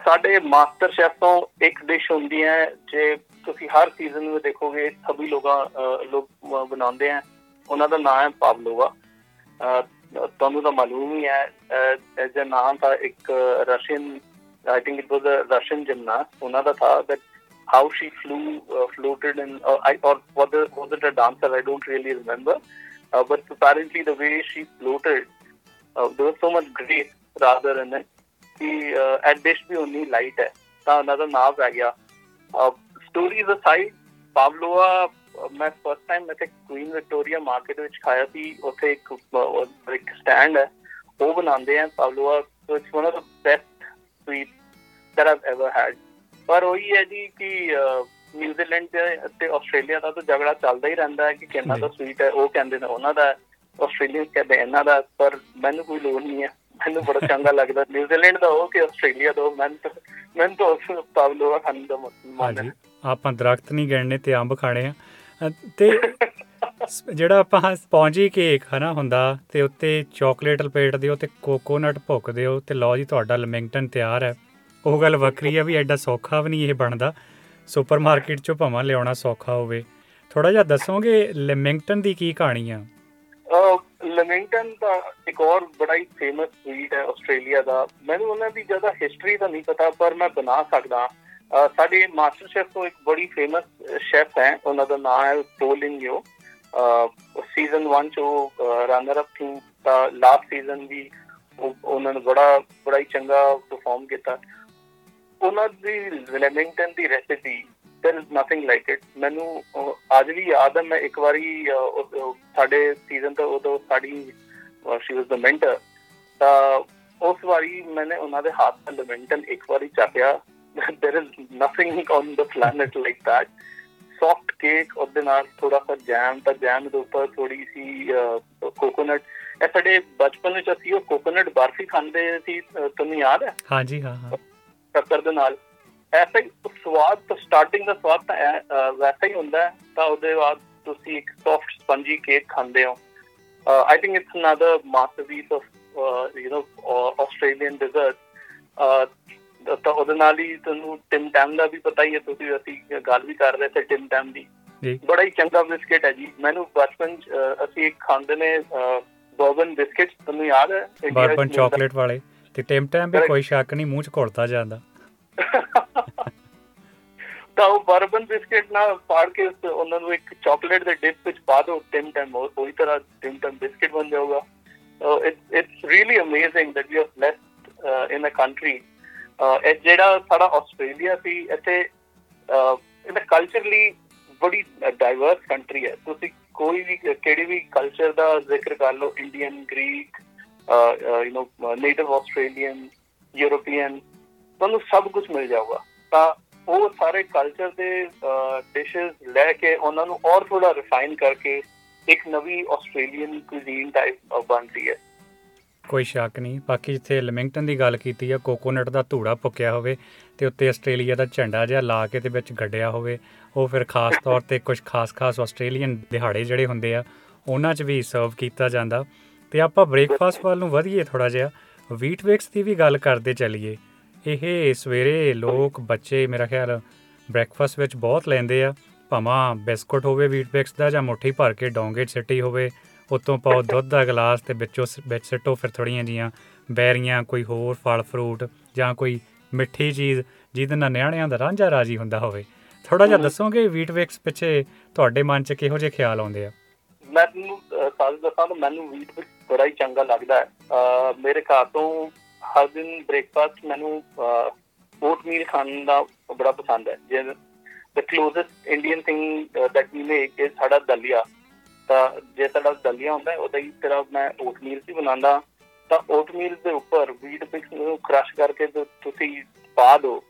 ਸਾਡੇ ਮਾਸਟਰ ਸ਼ੈਫ ਤੋਂ ਇੱਕ ਡਿਸ਼ ਹੁੰਦੀ ਹੈ ਜੇ ਤੁਸੀਂ ਹਰ ਸੀਜ਼ਨ ਵਿੱਚ ਦੇਖੋਗੇ ਸਭੀ ਲੋਕਾਂ ਅਹ, ਲੋਕ ਅਹ, ਬਣਾਉਂਦੇ ਆ। ਉਹਨਾਂ ਦਾ ਨਾਮ ਹੈ ਪਾਵਲੋਵਾ। ਅਹ, ਤੁਹਾਨੂੰ ਤਾਂ ਮਾਲੂਮ ਹੀ ਹੈ ਇਹਦਾ ਨਾਮ ਤਾਂ ਇੱਕ Russian I think it was a Russian gymnast ਉਹਨਾਂ ਦਾ ਥਾ that how she flew uh, floated in uh, I or was it, was it a dancer I don't really remember uh, but apparently the way she floated uh, there was so much grace rather in it ਕਿ at dish ਵੀ ਉਨੀ light ਹੈ ਤਾਂ ਉਹਨਾਂ ਦਾ ਨਾਮ ਪੈ ਗਿਆ stories aside ਪਾਵਲੋਆ ਮੈਂ ਫਸਟ ਟਾਈਮ ਇੱਥੇ ਕੁਈਨ ਵਿਕਟੋਰੀਆ ਮਾਰਕੀਟ ਵਿੱਚ ਖਾਇਆ ਸੀ ਉੱਥੇ ਇੱਕ ਅਹ, ਇੱਕ ਸਟੈਂਡ ਹੈ ਉਹ ਬਣਾਉਂਦੇ ਆ pavlova so it's one of the best sweet that I've ever had ਪਰ ਉਹੀ ਹੈ ਜੀ ਕਿ ਨਿਊਜ਼ੀਲੈਂਡ ਤੇ- ਆਸਟ੍ਰੇਲੀਆ ਦਾ ਤਾਂ ਝਗੜਾ ਚੱਲਦਾ ਹੀ ਰਹਿੰਦਾ ਹੈ ਕਿ ਕਿੰਨਾ ਦਾ ਸਵੀਟ ਹੈ ਉਹ ਕਹਿੰਦੇ ਨੇ ਉਹਨਾਂ ਦਾ ਆਸਟ੍ਰੇਲੀਅਨ ਕਹਿੰਦੇ ਇਹਨਾਂ ਦਾ ਪਰ ਮੈਨੂੰ ਕੋਈ ਲੋੜ ਨਹੀਂ ਹੈ। ਮੈਨੂੰ ਬੜਾ ਚੰਗਾ ਲੱਗਦਾ। ਨਿਊਜ਼ੀਲੈਂਡ ਦਾ ਉਹ ਕਿ ਆਸਟ੍ਰੇਲੀਆ ਦਾ ਉਹ ਮੈਨੂੰ ਤਾਂ ਉਸ ਪਾਵਲੋਆ ਖਾਣ ਦਾ ਮਨ ਹੈ। ਆਪਾਂ ਦਰਖਤ ਨਹੀਂ ਗਿਣਨੇ ਤੇ ਅੰਬ ਖਾਣੇ ਆ। ਤੇ ਜਿਹੜਾ ਆਪਾਂ ਸਪੌਂਜੀ ਕੇਕ ਹਨਾ ਹੁੰਦਾ ਤੇ ਉੱਤੇ ਚਾਕਲੇਟ ਲਪੇਟ ਦਿਓ ਤੇ ਕੋਕੋਨਟ ਭੁੱਕ ਦਿਓ ਤੇ ਲਓ ਜੀ ਤੁਹਾਡਾ ਲਮਿੰਗਟਨ ਤਿਆਰ ਹੈ। ਉਹ ਗੱਲ ਵੱਖਰੀ ਆ ਵੀ ਐਡਾ ਸੌਖਾ ਵੀ ਨਹੀਂ ਇਹ ਬਣਦਾ। ਸੁਪਰਮਾਰਕਟ ਚੋਂ ਭਾਵੇਂ ਲਿਆਉਣਾ ਸੌਖਾ ਹੋਵੇ। ਥੋੜਾ ਜਿਹਾ ਦੱਸੋਗੇ ਲਿਮਿੰਗਟਨ ਦੀ ਕੀ ਕਹਾਣੀ ਆ? ਲਮਿੰਗਟਨ ਦਾ ਇੱਕ ਹੋਰ ਬੜਾ ਹੀ ਫੇਮਸ ਸਵੀਟ ਹੈ ਆਸਟ੍ਰੇਲੀਆ ਦਾ। ਮੈਨੂੰ ਉਹਨਾਂ ਦੀ ਜ਼ਿਆਦਾ ਹਿਸਟਰੀ ਤਾਂ ਨਹੀਂ ਪਤਾ, ਪਰ ਮੈਂ ਬਣਾ ਸਕਦਾ। ਅਹ ਸਾਡੇ ਮਾਸਟਰ ਸ਼ੈਫ ਤੋਂ ਇੱਕ ਬੜੀ ਫੇਮਸ ਸ਼ੈਫ ਹੈ, ਉਹਨਾਂ ਦਾ ਨਾਮ ਹੈ ਪੋਲਿੰਗ ਯੋ ਸੀਜ਼ਨ 1 ਚ ਉਹ ਰਨਰ ਅਪ ਥੀ ਤਾਂ ਲਾਸਟ ਸੀਜ਼ਨ ਵੀ ਉਹ- ਉਹਨਾਂ ਨੇ ਬੜਾ ਬੜਾ ਹੀ ਚੰਗਾ ਪਰਫਾਰਮ ਕੀਤਾ। ਉਹਨਾਂ ਦੀ lamington the recipe there is nothing like it. ਮੈਨੂੰ ਅਹ, ਅੱਜ ਵੀ ਯਾਦ ਹੈ ਮੈਂ ਇੱਕ ਵਾਰੀ ਅਹ, ਉਹ- ਉਹ ਸਾਡੇ ਸੀਜ਼ਨ ਤੋਂ ਉਦੋਂ ਸਾਡੀ ਸ਼ੀ ਵਾਸ ਦ ਮੈਂਟਰ ਤਾਂ ਉਸ ਵਾਰੀ ਮੈंने ਉਹਨਾਂ ਦੇ ਹੱਥ ਦਾ ਲੈਮਿੰਗਟਨ ਇੱਕ ਵਾਰੀ ਚੱਕਿਆ। There is nothing on the planet like that. Soft cake ਉਹਦੇ ਨਾਲ ਥੋੜਾ ਸਾ ਜੈਮ ਤਾਂ ਜੈਮ ਦੇ ਉੱਪਰ ਥੋੜੀ ਸੀ ਕੋਕੋਨਟ ਇਹ ਸਾਡੇ ਬਚਪਨ ਵਿੱਚ ਅਸੀਂ ਉਹ ਕੋਕੋਨਟ ਬਰਫੀ ਖਾਂਦੇ ਸੀ ਅਹ, ਤੁਹਾਨੂੰ ਯਾਦ ਹੈ? ਹਾਂਜੀ ਹਾਂ ਹਾਂ। ਸ਼ੱਕਰ ਦੇ ਨਾਲ। ਐਸਾ ਹੀ ਸਵਾਦ ਤਾਂ ਸਟਾਰਟਿੰਗ ਦਾ ਸਵਾਦ ਤਾਂ ਵੈਸਾ ਹੀ ਹੁੰਦਾ ਤਾਂ ਉਹਦੇ ਬਾਅਦ ਤੁਸੀਂ ਇੱਕ ਸੌਫਟ ਸਪੰਜੀ ਕੇਕ ਖਾਂਦੇ ਹੋ। I think it's another masterpiece of you know Australian dessert ਤਾਂ ਉਹਦੇ ਨਾਲ ਹੀ ਤੁਹਾਨੂੰ ਟਿਮ ਟੈਮ ਦਾ ਵੀ ਪਤਾ ਹੀ ਹੈ ਤੁਸੀਂ ਅਸੀਂ ਗੱਲ ਵੀ ਕਰ ਰਹੇ ਸੀ ਟਿਮ ਟੈਮ ਦੀ। ਬੜਾ ਹੀ ਚੰਗਾ ਬਿਸਕਟ ਹੈ ਜੀ। ਮੈਨੂੰ ਬਚਪਨ ਅਸੀਂ ਇੱਕ ਖਾਂਦੇ ਨੇ ਬਰਬਨ ਬਿਸਕਟ ਤੁਹਾਨੂੰ ਯਾਦ ਹੈ? ਬਰਬਨ। ਚਾਕਲੇਟ ਵਾਲੇ। ਤੇ ਟਿਮ ਟਾਈਮ ਵੀ. ਕੋਈ ਸ਼ੱਕ ਨਹੀਂ ਮੂੰਹ 'ਚ ਘੁਲਦਾ ਜਾਂਦਾ ਤਾਂ ਉਹ ਬਰਬਨ ਬਿਸਕਟ ਨਾ ਪਾੜ ਕੇ ਉਸ- ਉਹਨਾਂ ਨੂੰ ਇੱਕ ਚਾਕਲੇਟ ਦੇ ਡਿਪ ਵਿੱਚ ਪਾ ਦਿਓ ਟਿਮ ਟਾਈਮ ਉਹੀ ਤਰ੍ਹਾਂ ਟਿਮ ਟਾਈਮ ਬਿਸਕਟ ਬਣ ਜਾਊਗਾ it's really amazing that we are blessed in a country ਇਹ ਜਿਹੜਾ ਸਾਡਾ ਆਸਟ੍ਰੇਲੀਆ ਸੀ ਇੱਥੇ ਇਹਦਾ ਕਲਚਰਲੀ ਬੜੀ ਡਾਈਵਰਸ ਕੰਟਰੀ ਹੈ ਤੁਸੀਂ ਕੋਈ ਵੀ ਕਿਹੜੀ ਵੀ ਕਲਚਰ ਦਾ ਜ਼ਿਕਰ ਕਰ ਲਓ Indian Greek you know native Australian European ਤੁਹਾਨੂੰ ਸਭ ਕੁਝ ਮਿਲ ਜਾਊਗਾ। ਤਾਂ ਉਹ ਸਾਰੇ ਕਲਚਰ ਦੇ ਡਿਸ਼ਸ ਲੈ ਕੇ ਉਹਨਾਂ ਨੂੰ ਔਰ ਥੋੜਾ ਰਿਫਾਈਨ ਕਰਕੇ ਇੱਕ ਨਵੀਂ ਆਸਟ੍ਰੇਲੀਅਨ ਕੁਜ਼ੀਨ ਟਾਈਪ ਬਣ ਰਹੀ ਹੈ। ਕੋਈ ਸ਼ੱਕ ਨਹੀਂ। ਬਾਕੀ ਜਿੱਥੇ ਲਿਮਿੰਗਟਨ ਦੀ ਗੱਲ ਕੀਤੀ ਆ ਕੋਕੋਨਟ ਦਾ ਧੂੜਾ ਪੁੱਕਿਆ ਹੋਵੇ ਤੇ ਉੱਤੇ ਆਸਟ੍ਰੇਲੀਆ ਦਾ ਝੰਡਾ ਜਿਹਾ ਲਾ ਕੇ ਤੇ ਵਿੱਚ ਗੱਡਿਆ ਹੋਵੇ, ਉਹ ਫਿਰ ਖਾਸ ਤੌਰ ਤੇ ਕੁਝ ਖਾਸ-ਖਾਸ ਆਸਟ੍ਰੇਲੀਅਨ ਦਿਹਾੜੇ ਜਿਹੜੇ ਹੁੰਦੇ ਆ, ਉਹਨਾਂ 'ਚ ਵੀ ਸਰਵ ਕੀਤਾ ਜਾਂਦਾ। ਤੇ ਆਪਾਂ ਬ੍ਰੇਕਫਾਸਟ ਵੱਲ ਨੂੰ ਵਧੀਏ ਥੋੜਾ ਜਿਹਾ। ਵੀਟ ਵੇਕਸ ਦੀ ਵੀ ਗੱਲ ਕਰਦੇ ਚੱਲੀਏ। ਇਹ ਸਵੇਰੇ ਲੋਕ ਬੱਚੇ ਮੇਰਾ ਖਿਆਲ ਬ੍ਰੇਕਫਾਸਟ ਵਿੱਚ ਬਹੁਤ ਲੈਂਦੇ ਆ। ਭਾਵੇਂ ਬਿਸਕੁਟ ਹੋਵੇ ਵੀਟ ਵੇਕਸ ਦਾ ਜਾਂ ਮੁੱਠੀ ਭਰ ਕੇ ਡੋਂਗੇ 'ਚ ਸਿੱਟੀ ਹੋਵੇ ਉਤੋਂ ਪਾਓ ਦੁੱਧ ਦਾ ਗਲਾਸ ਤੇ ਵਿੱਚੋਂ ਸ- ਵਿੱਚ ਸਿੱਟੋ ਫਿਰ ਥੋੜੀਆਂ ਜੀਆਂ ਬੈਰੀਆਂ ਕੋਈ ਹੋਰ ਫਲ ਫਰੂਟ ਜਾਂ ਕੋਈ ਮਿੱਠੀ ਚੀਜ਼ ਜਿਹਦੇ ਨਾਲ ਨਿਆਣਿਆਂ ਦਾ ਰਾਂਝਾ ਰਾਜੀ ਹੁੰਦਾ ਹੋਵੇ। ਥੋੜਾ ਜਿਹਾ ਹਮ। ਦੱਸੋਗੇ ਵੀਟ ਵੇਕਸ ਪਿੱਛੇ ਤੁਹਾਡੇ ਮਨ 'ਚ ਕਿਹੋ ਜਿਹੇ ਖਿਆਲ ਆਉਂਦੇ ਆ? ਮੈਨੂੰ ਅਹ, ਸੱਚ ਦੱਸਾਂ ਤਾਂ ਮੈਨੂੰ ਵੀਟ ਵਿੱਚ ਬੜਾ ਹੀ ਚੰਗਾ ਲੱਗਦਾ ਹੈ। ਮੇਰੇ ਘਰ ਤੋਂ ਹਰ ਦਿਨ ਬ੍ਰੇਕਫਾਸਟ ਮੈਨੂੰ ਓਟ ਮੀਲ ਖਾਣ ਦਾ ਬੜਾ ਪਸੰਦ ਹੈ। ਜੇ the closest Indian thing that we make is ਸਾਡਾ ਦਲੀਆ। ਤਾਂ ਜੇ ਸਾਡਾ ਦਲੀਆ ਹੁੰਦਾ ਹੈ ਉਹਦਾ ਹੀ ਤਰ੍ਹਾਂ ਮੈਂ ਓਟ ਮੀਲ ਵੀ ਬਣਾਉਂਦਾ। ਤਾਂ ਓਟ ਮੀਲ ਦੇ ਉੱਪਰ ਵੀਟ ਮਿਕਸ ਨੂੰ ਕ੍ਰਸ਼ ਕਰਕੇ ਤੁਸੀਂ ਪਾ ਦਿਓ।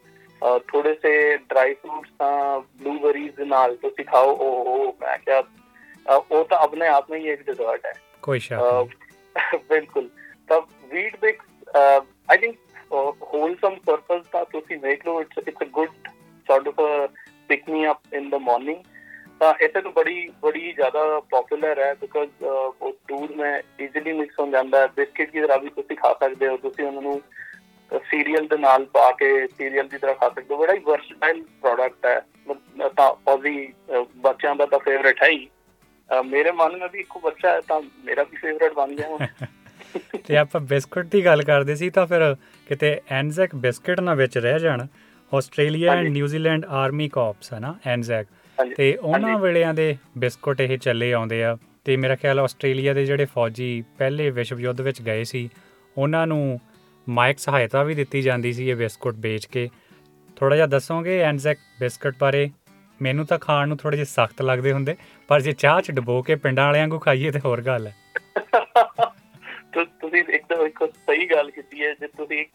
ਥੋੜੇ ਸੇ ਡਰਾਈ ਫਰੂਟਸ ਤਾਂ ਬਲੂਬਰੀਜ਼ ਨਾਲ ਤੁਸੀਂ ਖਾਓ। ਉਹ ਮੈਂ ਕਿਹਾ ਉਹ ਤਾਂ ਆਪਣੇ ਆਪ ਵਿੱਚ ਹੀ ਇੱਕ ਡਿਜ਼ਰਟ ਹੈ। ਕੋਈ ਸ਼ੱਕ ਬਿਲਕੁਲ। ਤਾਂ Weetbix I think wholesome purpose ਦਾ ਤੁਸੀਂ ਵੇਖ ਲਓ it's it's a good sort of pick me up in the morning ਤਾਂ ਇੱਥੇ ਤਾਂ ਬੜੀ ਬੜੀ ਜ਼ਿਆਦਾ ਪਪੂਲਰ ਹੈ ਬਿਕਾਜ਼ ਉਹ ਦੂਧ ਮੈਂ ਈਜ਼ੀਲੀ ਮਿਕਸ ਹੋ ਜਾਂਦਾ ਹੈ। ਬਿਸਕਿਟ ਦੀ ਤਰ੍ਹਾਂ ਵੀ ਤੁਸੀਂ ਖਾ ਸਕਦੇ ਹੋ। ਤੁਸੀਂ ਉਹਨਾਂ ਨੂੰ ਸੀਰੀਅਲ ਦੇ ਨਾਲ ਪਾ ਕੇ ਸੀਰੀਅਲ ਦੀ ਤਰ੍ਹਾਂ ਖਾ ਸਕਦੇ ਹੋ। ਬੜਾ ਹੀ ਵਰਸਟਾਈਲ ਪ੍ਰੋਡਕਟ ਹੈ। ਮਤਲਬ ਤਾਂ ਉਹਦੀ ਬੱਚਿਆਂ ਦਾ ਤਾਂ ਫੇਵਰੇਟ ਹੈ ਹੀ। ਅਹ ਮੇਰੇ ਮਨ ਵਿੱਚ ਵੀ ਇੱਕੋ ਬੱਚਾ ਹੈ ਤਾਂ ਮੇਰਾ ਵੀ ਫੇਵਰੇਟ ਬਣ ਗਿਆ ਹੁਣ ਤੇ ਆਪਾਂ ਬਿਸਕੁਟ ਦੀ ਗੱਲ ਕਰਦੇ ਸੀ ਤਾਂ ਫਿਰ ਕਿਤੇ ਐਨਜ਼ੈਕ ਬਿਸਕੁਟ ਨਾ ਵਿੱਚ ਰਹਿ ਜਾਣ। Australia and. New Zealand army corps ਹੈ ਨਾ ਐਨਜ਼ੈਕ। ਤੇ ਉਹਨਾਂ। ਵੇਲਿਆਂ ਦੇ ਬਿਸਕੁਟ ਇਹ ਚੱਲੇ ਆਉਂਦੇ ਆ। ਤੇ ਮੇਰਾ ਖਿਆਲ ਆਸਟ੍ਰੇਲੀਆ ਦੇ ਜਿਹੜੇ ਫੌਜੀ ਪਹਿਲੇ ਵਿਸ਼ਵ ਯੁੱਧ ਵਿੱਚ ਗਏ ਸੀ ਉਹਨਾਂ ਨੂੰ ਮਾਇਕ ਸਹਾਇਤਾ ਵੀ ਦਿੱਤੀ ਜਾਂਦੀ ਸੀ ਇਹ ਬਿਸਕੁਟ ਵੇਚ ਕੇ। ਥੋੜਾ ਜਿਹਾ ਦੱਸੋਗੇ ਐਨਜ਼ੈਕ ਬਿਸਕੁਟ ਬਾਰੇ? ਮੈਨੂੰ ਤਾਂ ਖਾਣ ਨੂੰ ਥੋੜੇ ਜਿਹੇ ਸਖਤ ਲੱਗਦੇ ਹੁੰਦੇ, ਪਰ ਜੇ ਚਾਹ ਚ ਡਬੋ ਕੇ ਪਿੰਡਾਂ ਵਾਲਿਆਂ ਨੂੰ ਖਾਈਏ ਤੇ ਹੋਰ ਗੱਲ ਹੈ। ਤੁ- ਤੁਸੀਂ ਇੱਕਦਮ ਇੱਕ ਸਹੀ ਗੱਲ ਕੀਤੀ ਹੈ, ਜੇ ਤੁਸੀਂ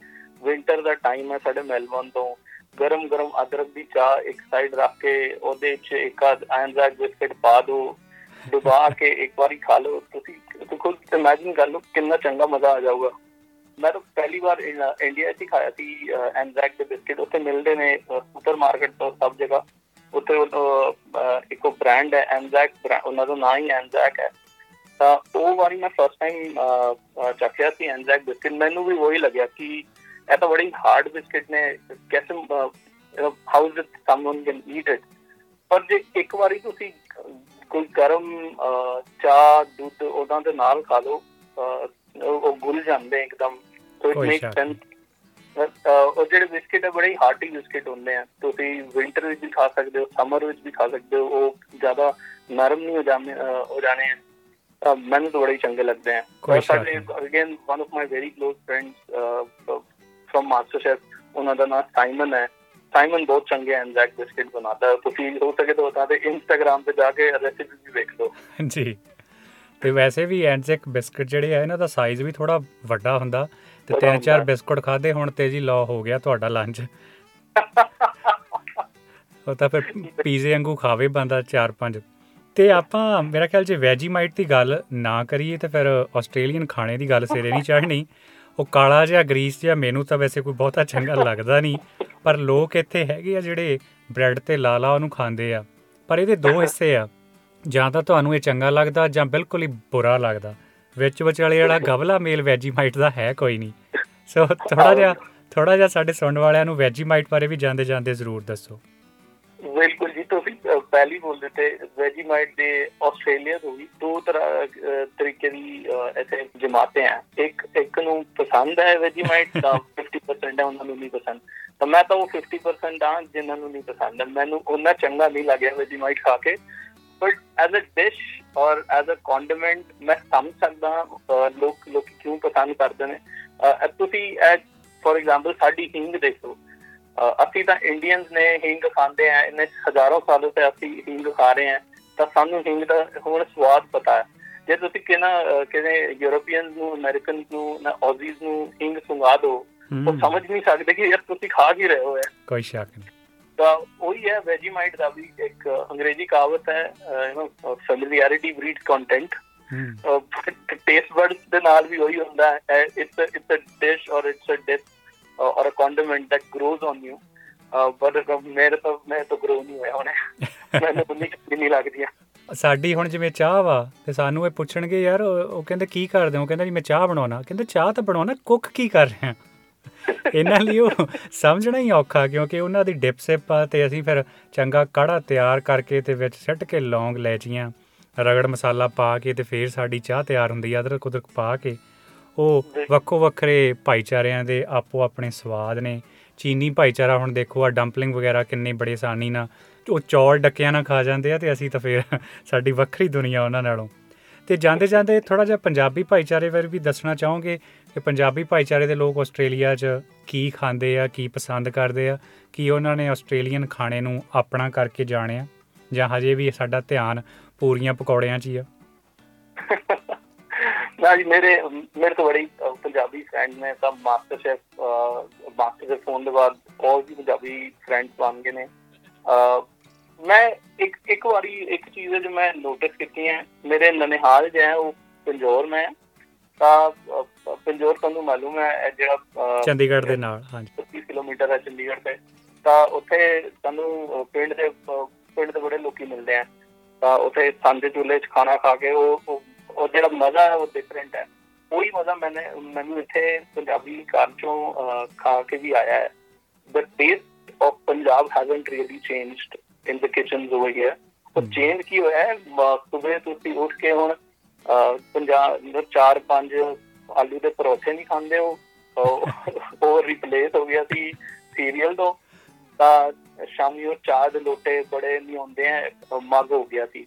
ਵਿੰਟਰ ਦਾ ਟਾਈਮ ਹੈ ਸਾਡੇ ਮੈਲਬੌਰਨ ਤੋਂ ਗਰਮ ਗਰਮ ਅਦਰਕ ਦੀ ਚਾਹ ਇੱਕ ਸਾਈਡ ਰੱਖ ਕੇ ਉਹਦੇ 'ਚ ਇੱਕ ਆਦ ਐਨਜ਼ੈਕ ਬਿਸਕਟ ਪਾ ਦਿਓ ਡੁਬਾ ਕੇ ਇੱਕ ਵਾਰੀ ਖਾ ਲਓ, ਤੁਸੀਂ ਤੁਸੀਂ ਖੁਦ ਇਮੇਜਿਨ ਕਰ ਲਓ ਕਿੰਨਾ ਚੰਗਾ ਮਜ਼ਾ ਆ ਜਾਊਗਾ। ਮੈਂ ਤਾਂ ਪਹਿਲੀ ਵਾਰ ਇਨ- ਇੰਡੀਆ 'ਚ ਹੀ ਖਾਇਆ ਸੀ ਐਨਜ਼ੈਕ ਦੇ ਬਿਸਕਟ ਉੱਥੇ ਮਿਲਦੇ ਨੇ ਸੁਪਰ ਮਾਰਕੀਟ ਤੋਂ ਸਭ ਜਗ੍ਹਾ। ਉੱਥੇ ਇੱਕ ਬ੍ਰਾਂਡ ਹੈ ਐਨਜ਼ੈਕ ਉਹਨਾਂ ਦਾ ਨਾਂ ਹੀ ਐਨਜ਼ੈਕ ਹੈ। ਤਾਂ ਉਹ ਵਾਰੀ ਮੈਂ ਫਸਟ ਟਾਈਮ ਚੱਕਿਆ ਸੀ ਐਨਜ਼ੈਕ ਬਿਸਕਟ ਮੈਨੂੰ ਵੀ ਉਹੀ ਲੱਗਿਆ ਕਿ ਇਹ ਤਾਂ ਬੜੀ ਹਾਰਡ ਬਿਸਕਟ ਨੇ। ਕੈਸੇ how it someone can eat it ਪਰ ਜੇ ਇੱਕ ਵਾਰੀ ਤੁਸੀਂ ਕੋਈ ਗਰਮ ਚਾਹ ਦੁੱਧ ਉਹਨਾਂ ਦੇ ਨਾਲ ਖਾ ਲਓ ਉਹ ਗੁਲ ਜਾਂਦੇ ਇੱਕਦਮ। ਸੋ ਇਟ ਕੋਈ ਮੇਕ ਸ਼ੱਕ ਸੈਂਸ ਉਹ ਜਿਹੜੇ ਬਿਸਕਟ ਹੈ ਬੜੇ ਹਾਰਟੀ ਬਿਸਕਟ ਹੁੰਦੇ ਆ। ਤੁਸੀਂ ਵਿੰਟਰ ਵਿੱਚ ਵੀ ਖਾ ਸਕਦੇ ਹੋ ਸਮਰ ਵਿੱਚ ਵੀ ਖਾ ਸਕਦੇ ਹੋ ਉਹ ਜ਼ਿਆਦਾ ਨਰਮ ਨਹੀਂ ਹੋ ਜਾਂਦੇ ਹੋ ਜਾਣੇ ਆ। ਮੈਨੂੰ ਤਾਂ ਬੜੇ ਚੰਗੇ ਲੱਗਦੇ ਆ। ਸ਼ੱਕ ਸਾਡੇ। Again one of my very close friends from master chef ਉਹਨਾਂ ਦਾ ਨਾਮ ਸਾਈਮਨ ਹੈ। ਸਾਈਮਨ ਬਹੁਤ ਚੰਗੇ ਐਨਜ਼ੈਕ ਬਿਸਕਟ ਬਣਾਉਂਦਾ। ਹੈ ਤੁਸੀਂ ਹੋ ਸਕੇ ਤਾਂ ਉਹਦਾ ਤੇ ਇੰਸਟਾਗ੍ਰam ਤੇ ਜਾ ਕੇ ਰੈਸਿਪੀ ਵੀ ਵੇਖ ਲਓ। ਜੀ। ਤੇ ਵੈਸੇ ਵੀ ਐਨਜ਼ੈਕ ਬਿਸਕਟ ਜਿਹੜੇ ਆ ਇਹਨਾਂ ਦਾ ਸਾਈਜ਼ ਵੀ ਥੋੜਾ ਵੱਡਾ ਹੁੰਦਾ। ਤੇ ਵੱਡਾ ਤਿੰਨ ਚਾਰ ਹੁੰਦਾ। ਬਿਸਕੁਟ ਖਾਦੇ ਹੁਣ ਤੇ ਜੀ ਲੋ ਹੋ ਗਿਆ ਤੁਹਾਡਾ ਲੰਚ ਉਹ ਤਾਂ ਫਿਰ ਪੀਜ਼ੇ ਵਾਂਗੂ ਖਾਵੇ ਬੰਦਾ ਚਾਰ ਪੰਜ। ਤੇ ਆਪਾਂ, ਮੇਰਾ ਖਿਆਲ ਜੇ ਵੈਜੀਮਾਈਟ ਦੀ ਗੱਲ ਨਾ ਕਰੀਏ ਤੇ ਫਿਰ ਆਸਟ੍ਰੇਲੀਅਨ ਖਾਣੇ ਦੀ ਗੱਲ ਸਿਰੇ ਨਹੀਂ ਚੜ੍ਹਨੀ। ਉਹ ਕਾਲਾ ਜਿਹਾ, ਗਰੀਸ ਜਿਹਾ, ਮੈਨੂੰ ਤਾਂ ਵੈਸੇ ਕੋਈ ਬਹੁਤਾ ਚੰਗਾ ਲੱਗਦਾ ਨਹੀਂ। ਪਰ ਲੋਕ ਇੱਥੇ ਹੈਗੇ ਆ ਜਿਹੜੇ ਬ੍ਰੈਡ ਤੇ ਲਾਲਾ ਉਹਨੂੰ ਖਾਂਦੇ ਆ। ਪਰ ਇਹਦੇ ਦੋ ਹਿੱਸੇ ਆ। ਜਾਂ ਤਾਂ ਤੁਹਾਨੂੰ ਇਹ ਚੰਗਾ ਲੱਗਦਾ ਜਾਂ ਬਿਲਕੁਲ ਹੀ ਬੁਰਾ ਲੱਗਦਾ। ਵਿੱਚ ਵਿਚਾਲੇ ਜਿਹੜਾ ਗਵਲਾ ਮੇਲ ਵੈਜੀਮਾਈਟ ਦਾ ਹੈ ਕੋਈ ਨਹੀਂ। ਸੋ ਥੋੜਾ ਜਿਹਾ ਥੋੜਾ ਜਿਹਾ ਸਾਡੇ ਸੁਣਨ ਵਾਲਿਆਂ ਨੂੰ ਵੈਜੀਮਾਈਟ ਬਾਰੇ ਵੀ ਜਾਂਦੇ ਜਾਂਦੇ ਜ਼ਰੂਰ ਦੱਸੋ। ਬਿਲਕੁਲ ਜੀ ਤੁਸੀਂ ਪਹਿਲੀ ਬੋਲ ਦਿੱਤੇ ਵੈਜੀਮਾਈਟ ਦੇ ਆਸਟ੍ਰੇਲੀਆ ਤੋਂ ਵੀ ਦੋ ਤਰ੍ਹਾਂ ਤਰੀਕੇ ਦੀ ਇੱਥੇ ਜਮਾਤਾਂ ਹੈ ਇੱਕ ਇੱਕ ਨੂੰ ਪਸੰਦ ਹੈ ਵੈਜੀਮਾਈਟ ਤਾਂ 50% ਹੈ ਉਹਨਾਂ ਨੂੰ ਨਹੀਂ ਪਸੰਦ। ਤਾਂ ਮੈਂ ਤਾਂ ਉਹ 50% ਆ ਜਿਨ੍ਹਾਂ ਨੂੰ ਨਹੀਂ ਪਸੰਦ। ਮੈਨੂੰ ਉਹਨਾਂ ਚੰਗਾ ਨਹੀਂ ਲੱਗਿਆ ਵੈਜੀਮਾਈਟ ਖਾ ਕੇ। But as a dish or as a condiment ਮੈਂ ਸਮਝ ਸਕਦਾ ਲੋਕ ਲੋਕ ਕਿਉਂ ਪਸੰਦ ਕਰਦੇ ਨੇ ਤੁਸੀਂ ਫੋਰ ਐਗਜ਼ਾਮਪਲ ਸਾਡੀ ਹਿੰਗ ਦੇਖੋ ਅਸੀਂ ਤਾਂ ਇੰਡੀਅਨਸ ਨੇ ਹਿੰਗ ਖਾਂਦੇ ਆ ਇਹਨੇ ਹਜ਼ਾਰਾਂ ਸਾਲੋਂ ਤੋਂ ਅਸੀਂ ਹਿੰਗ ਖਾ ਰਹੇ ਆ ਤਾਂ ਸਾਨੂੰ ਹਿੰਗ ਦਾ ਹੁਣ ਸਵਾਦ ਪਤਾ ਹੈ ਜੇ ਤੁਸੀਂ ਕਿਹਨਾ ਕਿਨੇ ਯੂਰੋਪੀਅਨਸ ਨੂੰ ਅਮਰੀਕਨਸ ਨੂੰ ਨਾ ਆਜ਼ੀਜ਼ ਨੂੰ ਹਿੰਗ ਸੁੰਗਾ ਦੋ ਉਹ ਸਮਝ ਨਹੀਂ ਸਕਦੇ ਕਿ ਯਾਰ ਤੁਸੀਂ ਖਾ ਕੀ ਰਹੇ ਹੋ ਕੋਈ ਸ਼ੱਕ ਨਹੀਂ ਤਾਂ ਉਹੀ ਹੈ ਵੈਜੀਮਾਈਟ ਦਾ ਵੀ ਇੱਕ ਅੰਗਰੇਜ਼ੀ ਕਹਾਵਤ ਹੈ you know familiarity breed contempt taste buds ਦੇ ਨਾਲ ਵੀ ਉਹੀ ਹੁੰਦਾ ਹੈ it's it's a dish or it's a dish or a condiment that grows on you but ਮੇਰੇ ਤਾਂ ਮੈਂ ਤਾਂ ਗਰੋ ਨਹੀਂ ਹੋਇਆ ਹੋਣੇ ਮੈਨੂੰ ਚੰਗੀ ਨਹੀਂ ਲੱਗਦੀ ਸਾਡੀ ਹੁਣ ਜਿਵੇਂ ਚਾਹ ਵਾ ਤੇ ਸਾਨੂੰ ਇਹ ਪੁੱਛਣਗੇ ਯਾਰ ਉਹ ਉਹ ਕਹਿੰਦੇ ਕੀ ਕਰਦੇ ਹੋ? ਕਹਿੰਦਾ ਜੀ ਮੈਂ ਚਾਹ ਬਣਾਉਣਾ। ਕਹਿੰਦੇ ਚਾਹ ਤਾਂ ਬਣਾਉਣਾ ਕੁੱਕ ਕੀ ਕਰ ਰਹੇ? ਆ ਇਹਨਾਂ ਲਈ ਉਹ ਸਮਝਣਾ ਹੀ ਔਖਾ ਕਿਉਂਕਿ ਉਹਨਾਂ ਦੀ ਡਿਪ ਸਿਪ ਆ ਤੇ ਅਸੀਂ ਫਿਰ ਚੰਗਾ ਕਾੜਾ ਤਿਆਰ ਕਰਕੇ ਤੇ ਵਿੱਚ ਸਿੱਟ ਕੇ ਲੌਂਗ ਲੈਚੀਆਂ ਰਗੜ ਮਸਾਲਾ ਪਾ ਕੇ ਤੇ ਫਿਰ ਸਾਡੀ ਚਾਹ ਤਿਆਰ ਹੁੰਦੀ ਆ ਅਦਰਕ ਉਦਰਕ ਪਾ ਕੇ। ਉਹ ਵੱਖੋ ਵੱਖਰੇ ਭਾਈਚਾਰਿਆਂ ਦੇ ਆਪੋ ਆਪਣੇ ਸਵਾਦ ਨੇ। ਚੀਨੀ ਭਾਈਚਾਰਾ ਹੁਣ ਦੇਖੋ ਆ ਡੰਪਲਿੰਗ ਵਗੈਰਾ ਕਿੰਨੀ ਬੜੀ ਆਸਾਨੀ ਨਾਲ। ਉਹ ਚੌਲ ਡੱਕਿਆਂ ਨਾਲ ਖਾ ਜਾਂਦੇ ਆ ਤੇ ਅਸੀਂ ਤਾਂ ਫਿਰ ਸਾਡੀ ਵੱਖਰੀ ਦੁਨੀਆ ਉਹਨਾਂ ਨਾਲੋਂ। ਤੇ ਜਾਂਦੇ ਜਾਂਦੇ ਥੋੜਾ ਜਿਹਾ ਪੰਜਾਬੀ ਭਾਈਚਾਰੇ ਬਾਰੇ ਵੀ ਦੱਸਣਾ ਚਾਹੋਗੇ। ਕਿ ਪੰਜਾਬੀ ਭਾਈਚਾਰੇ ਦੇ ਲੋਕ ਆਸਟ੍ਰੇਲੀਆ 'ਚ ਕੀ ਖਾਂਦੇ ਆ ਕੀ ਪਸੰਦ ਕਰਦੇ ਆ ਕੀ ਉਹਨਾਂ ਨੇ ਆਸਟ੍ਰੇਲੀਅਨ ਖਾਣੇ ਨੂੰ ਆਪਣਾ ਕਰਕੇ ਜਾਣਿਆ ਜਾਂ ਹਜੇ ਵੀ ਸਾਡਾ ਧਿਆਨ ਪੂਰੀਆਂ ਪਕੌੜਿਆਂ 'ਚ ਹੀ ਆ? ਨਾ ਜੀ ਮੇਰੇ ਮੇਰੇ ਤੋਂ ਬੜੀ ਅਹ, ਪੰਜਾਬੀ ਫਰੈਂਡ ਨੇ ਤਾਂ ਮਾਸਟਰ ਸ਼ੈਫ ਮਾਸਟਰ ਸ਼ੈਫ ਹੋਣ ਦੇ ਬਾਅਦ ਹੋਰ ਵੀ ਪੰਜਾਬੀ ਫਰੈਂਡਸ ਬਣ ਗਏ ਨੇ। ਅਹ, ਮੈਂ ਇੱਕ ਇੱਕ ਵਾਰੀ ਇੱਕ ਚੀਜ਼ ਹੈ ਜੋ ਮੈਂ ਨੋਟਿਸ ਕੀਤੀ ਹੈ। ਮੇਰੇ ਨਨਿਹਾਲ ਜੋ ਹੈ ਉਹ ਪੰਜੋਰ ਮੈਂ ਤਾਂ ਪੰਜੋਰ ਤੁਹਾਨੂੰ ਮਾਲੂਮ ਹੈ ਜਿਹੜਾ ਚੰਡੀਗੜ੍ਹ ਦੇ ਨਾਲ ਹਾਂਜੀ। 25 ਕਿਲੋਮੀਟਰ ਹੈ ਚੰਡੀਗੜ੍ਹ ਤੇ। ਤਾਂ ਉੱਥੇ ਅਹ, ਪਿੰਡ ਦੇ ਪਿੰਡ ਦੇ ਬੜੇ ਲੋਕੀ ਮਿਲਦੇ ਆ। ਤਾਂ ਉੱਥੇ ਸਾਂਝੇ ਚੁੱਲ੍ਹੇ 'ਚ ਖਾਣਾ ਖਾ ਕੇ ਉਹ ਉਹ- ਜਿਹੜਾ ਮਜ਼ਾ ਹੈ ਉਹ ਡਿਫਰੈਂਟ ਹੈ। ਉਹੀ ਮਜ਼ਾ ਮੈਨੇ ਮੈਨੂੰ ਇੱਥੇ ਪੰਜਾਬੀ ਘਰ ਚੋਂ ਖਾ ਕੇ ਵੀ ਆਇਆ ਹੈ। The taste of Punjab hasn't really changed in the kitchens over here. ਉਹ. ਚੇਂਜ ਕੀ ਹੋਇਆ ਹੈ? ਸਵੇਰੇ ਤੁਸੀਂ ਉੱਠ ਕੇ ਹੁਣ ਪੰਜਾਬ ਨੂੰ ਚਾਰ ਪੰਜ ਆਲੂ ਦੇ ਪਰੌਠੇ ਨਹੀਂ ਖਾਂਦੇ ਉਹ। ਉਹ ਰਿਪਲੇਸ ਹੋ ਗਿਆ ਸੀ ਸੀਰੀਅਲ ਤੋਂ। ਤਾਂ ਸ਼ਾਮੀ ਉਹ ਚਾਹ ਦੇ ਲੋਟੇ ਬੜੇ ਨਹੀਂ ਹੁੰਦੇ ਆ ਮੱਗ ਹੋ ਗਿਆ ਸੀ।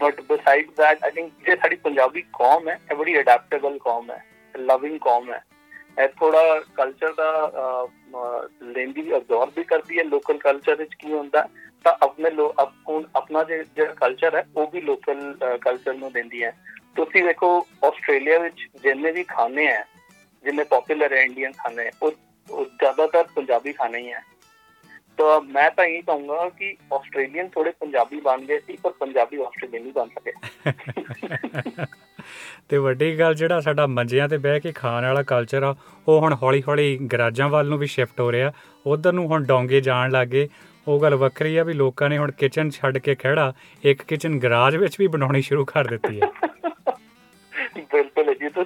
But beside that I think ਜੇ ਸਾਡੀ ਪੰਜਾਬੀ ਕੌਮ ਹੈ ਇਹ ਬੜੀ ਅਡੈਪਟੇਬਲ ਕੌਮ ਹੈ ਲਵਿੰਗ ਕੌਮ ਹੈ। ਇਹ ਥੋੜਾ ਕਲਚਰ ਦਾ ਲੈਂਦੀ ਅਬਜ਼ੌਰਬ ਵੀ ਕਰਦੀ ਹੈ। ਲੋਕਲ ਕਲਚਰ ਵਿੱਚ ਕੀ ਹੁੰਦਾ ਤਾਂ ਆਪਣੇ ਲੋ ਆਪਣਾ ਜਿਹੜਾ ਕਲਚਰ ਹੈ ਉਹ ਵੀ ਲੋਕਲ ਕਲਚਰ ਨੂੰ ਦਿੰਦੀ ਹੈ। ਤੁਸੀਂ ਦੇਖੋ ਆਸਟ੍ਰੇਲੀਆ ਵਿੱਚ ਜਿੰਨੇ ਵੀ ਖਾਣੇ ਹੈ ਜਿੰਨੇ ਪਪੂਲਰ ਹੈ ਇੰਡੀਅਨ ਖਾਣੇ ਉਹ ਜ਼ਿਆਦਾਤਰ ਪੰਜਾਬੀ ਖਾਣੇ ਹੀ ਹੈ ਤਾਂ ਮੈਂ ਤਾਂ ਇਹ ਕਹੂੰਗਾ ਕਿ ਆਸਟ੍ਰੇਲੀਅਨ ਥੋੜੇ ਪੰਜਾਬੀ ਬਣ ਗਏ ਸੀ ਪਰ ਪੰਜਾਬੀ ਆਸਟ੍ਰੇਲੀਅਨ ਨਹੀਂ ਬਣ ਸਕੇ। ਤੇ ਵੱਡੀ ਗੱਲ ਜਿਹੜਾ ਸਾਡਾ ਮੰਜਿਆਂ ਤੇ ਬਹਿ ਕੇ ਖਾਣ ਵਾਲਾ ਕਲਚਰ ਆ ਉਹ ਹੁਣ ਹੌਲੀ-ਹੌਲੀ ਗਰਾਜਾਂ ਵੱਲ ਨੂੰ ਵੀ ਸ਼ਿਫਟ ਹੋ ਰਿਹਾ। ਉਧਰ ਨੂੰ ਹੁਣ ਡੋਂਗੇ ਜਾਣ ਲੱਗੇ ਉਹ ਗੱਲ ਵੱਖਰੀ ਆ ਵੀ ਲੋਕਾਂ ਨੇ ਹੁਣ ਕਿਚਨ ਛੱਡ ਕੇ ਖੜਾ ਇੱਕ ਕਿਚਨ ਗਰਾਜ ਵਿੱਚ ਵੀ ਬਣਾਉਣੀ ਸ਼ੁਰੂ ਕਰ ਦਿੱਤੀ ਹੈ।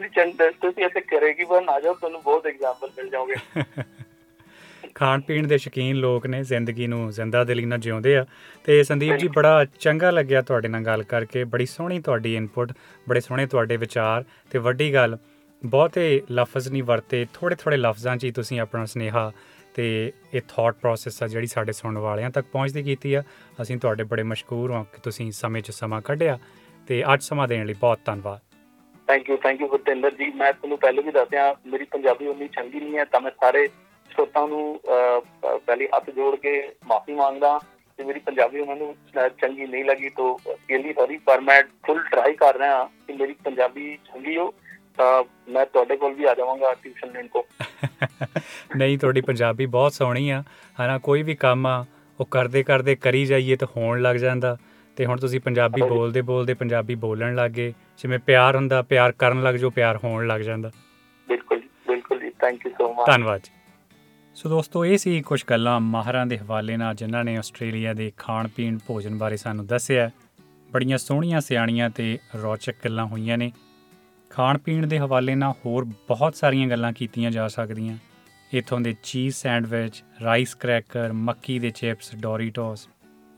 ਤੁਸੀਂ ਚੰਦ ਤੁਸੀਂ ਇੱਥੇ ਕਰੇਗੀ ਬਣ ਆ ਜਾਓ ਤੁਹਾਨੂੰ ਬਹੁਤ ਐਗਜ਼ਾਮਪਲ ਮਿਲ ਜਾਓਗੇ। ਖਾਣ ਪੀਣ ਦੇ ਸ਼ੌਕੀਨ ਲੋਕ ਨੇ ਜ਼ਿੰਦਗੀ ਨੂੰ ਜ਼ਿੰਦਾ ਦਿਲੀ ਨਾਲ ਜਿਉਂਦੇ ਆ। ਤੇ ਸੰਦੀਪ ਜੀ ਬੜਾ ਚੰਗਾ ਲੱਗਿਆ ਤੁਹਾਡੇ ਨਾਲ ਗੱਲ ਕਰਕੇ ਬੜੀ ਸੋਹਣੀ ਤੁਹਾਡੀ ਇਨਪੁਟ ਬੜੇ ਸੋਹਣੇ ਤੁਹਾਡੇ ਵਿਚਾਰ ਤੇ ਵੱਡੀ ਗੱਲ ਬਹੁਤੇ ਲਫ਼ਜ਼ ਨਹੀਂ ਵਰਤੇ ਥੋੜੇ ਥੋੜੇ ਲਫ਼ਜ਼ਾਂ 'ਚ ਹੀ ਤੁਸੀਂ ਆਪਣਾ ਸੁਨੇਹਾ ਤੇ ਇਹ ਥਾਟ ਪ੍ਰੋਸੈਸ ਆ ਜਿਹੜੀ ਸਾਡੇ ਸੁਣਨ ਵਾਲਿਆਂ ਤੱਕ ਪਹੁੰਚਦੀ ਕੀਤੀ ਆ। ਅਸੀਂ ਤੁਹਾਡੇ ਬੜੇ ਮਸ਼ਕੂਰ ਹਾਂ ਕਿ ਤੁਸੀਂ ਸਮੇਂ 'ਚ ਸਮਾਂ ਕੱਢਿਆ ਤੇ ਅੱਜ ਸਮਾਂ ਦੇਣ ਲਈ ਬਹੁਤ ਧੰਨਵਾਦ। Thank you thank you Bhupinder ji ਮੈਂ ਤੁਹਾਨੂੰ ਪਹਿਲੇ ਵੀ ਦੱਸਿਆ ਮੇਰੀ ਪੰਜਾਬੀ ਉਨੀ ਚੰਗੀ ਨਹੀਂ ਹੈ ਤਾਂ ਮੈਂ ਸਾਰੇ ਸਰੋਤਾਂ ਨੂੰ ਅਹ, ਪ- ਪਹਿਲੇ ਹੱਥ ਜੋੜ ਕੇ ਮਾਫੀ ਮੰਗਦਾ ਕਿ ਮੇਰੀ ਪੰਜਾਬੀ ਉਹਨਾਂ ਨੂੰ ਅਹ, ਚੰਗੀ ਨਹੀਂ ਲੱਗੀ ਤਾਂ ਰਿਅਲੀ ਸੌਰੀ ਪਰ ਮੈਂ ਫੁੱਲ ਟਰਾਈ ਕਰ ਰਿਹਾ ਹਾਂ ਕਿ ਮੇਰੀ ਪੰਜਾਬੀ ਚੰਗੀ ਹੋ ਤਾਂ ਮੈਂ ਤੁਹਾਡੇ ਕੋਲ ਵੀ ਆ ਜਾਵਾਂਗਾ ਟਿਊਸ਼ਨ ਲੈਣ ਕੋ। ਨਹੀਂ ਤੁਹਾਡੀ ਪੰਜਾਬੀ ਬਹੁਤ ਸੋਹਣੀ ਆ। ਹਨਾ ਕੋਈ ਵੀ ਕੰਮ ਆ ਉਹ ਕਰਦੇ ਕਰਦੇ ਕਰੀ ਜਾਈਏ ਤਾਂ ਹੋਣ ਲੱਗ ਜਾਂਦਾ। ਤੇ ਹੁਣ ਤੁਸੀਂ ਪੰਜਾਬੀ। ਬੋਲਦੇ ਬੋਲਦੇ ਪੰਜਾਬੀ ਬੋਲਣ ਲੱਗ ਗਏ ਜਿਵੇਂ ਪਿਆਰ ਹੁੰਦਾ ਪਿਆਰ ਕਰਨ ਲੱਗ ਜੋ ਪਿਆਰ ਹੋਣ ਲੱਗ ਜਾਂਦਾ। ਬਿਲਕੁਲ ਬਿਲਕੁਲ ਜੀ ਥੈਂਕ ਯੂ ਸੋ ਮਚ ਧੰਨਵਾਦ ਸੋ ਦੋਸਤੋ ਇਹ ਸੀ ਕੁਝ ਗੱਲਾਂ ਮਾਹਰਾਂ ਦੇ ਹਵਾਲੇ ਨਾਲ ਜਿਨ੍ਹਾਂ ਨੇ ਆਸਟ੍ਰੇਲੀਆ ਦੇ ਖਾਣ ਪੀਣ ਭੋਜਨ ਬਾਰੇ ਸਾਨੂੰ ਦੱਸਿਆ। ਬੜੀਆਂ ਸੋਹਣੀਆਂ ਸਿਆਣੀਆਂ ਤੇ ਰੌਚਕ ਗੱਲਾਂ ਹੋਈਆਂ ਨੇ। ਖਾਣ ਪੀਣ ਦੇ ਹਵਾਲੇ ਨਾਲ ਹੋਰ ਬਹੁਤ ਸਾਰੀਆਂ ਗੱਲਾਂ ਕੀਤੀਆਂ ਜਾ ਸਕਦੀਆਂ। ਇਥੋਂ ਦੇ ਚੀਜ਼ ਸੈਂਡਵਿਚ ਰਾਈਸ ਕ੍ਰੈਕਰ ਮੱਕੀ ਦੇ ਚਿਪਸ ਡੋਰੀਟੋਸ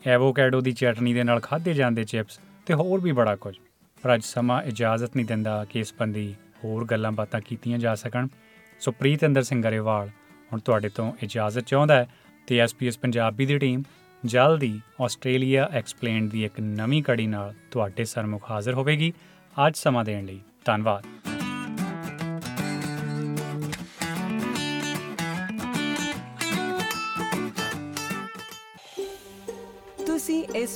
ਐਵੋਕੈਡੋ ਦੀ ਚਟਨੀ ਦੇ ਨਾਲ ਖਾਧੇ ਜਾਂਦੇ ਚਿਪਸ ਤੇ ਹੋਰ ਵੀ ਬੜਾ ਕੁਝ। ਪਰ ਅੱਜ ਸਮਾਂ ਇਜਾਜ਼ਤ ਨਹੀਂ ਦਿੰਦਾ ਕਿ ਇਸ ਬੰਦੀ ਹੋਰ ਗੱਲਾਂ ਬਾਤਾਂ ਕੀਤੀਆਂ ਜਾ ਸਕਣ। ਸੋ ਪ੍ਰੀਤਿੰਦਰ ਸਿੰਘ ਗਰੇਵਾਲ ਹੁਣ ਤੁਹਾਡੇ ਤੋਂ ਇਜਾਜ਼ਤ ਚਾਹੁੰਦਾ ਹੈ ਤੇ ਐਸਪੀਐਸ ਪੰਜਾਬੀ ਦੀ ਟੀਮ ਜਲਦੀ ਆਸਟ੍ਰੇਲੀਆ ਐਕਸਪਲੇਨਡ ਦੀ ਇੱਕ ਨਵੀਂ ਕੜੀ ਨਾਲ ਤੁਹਾਡੇ ਸਰਮੁਖ ਹਾਜ਼ਰ ਹੋਵੇਗੀ। ਅੱਜ ਸਮਾਂ ਦੇਣ ਲਈ ਧੰਨਵਾਦ।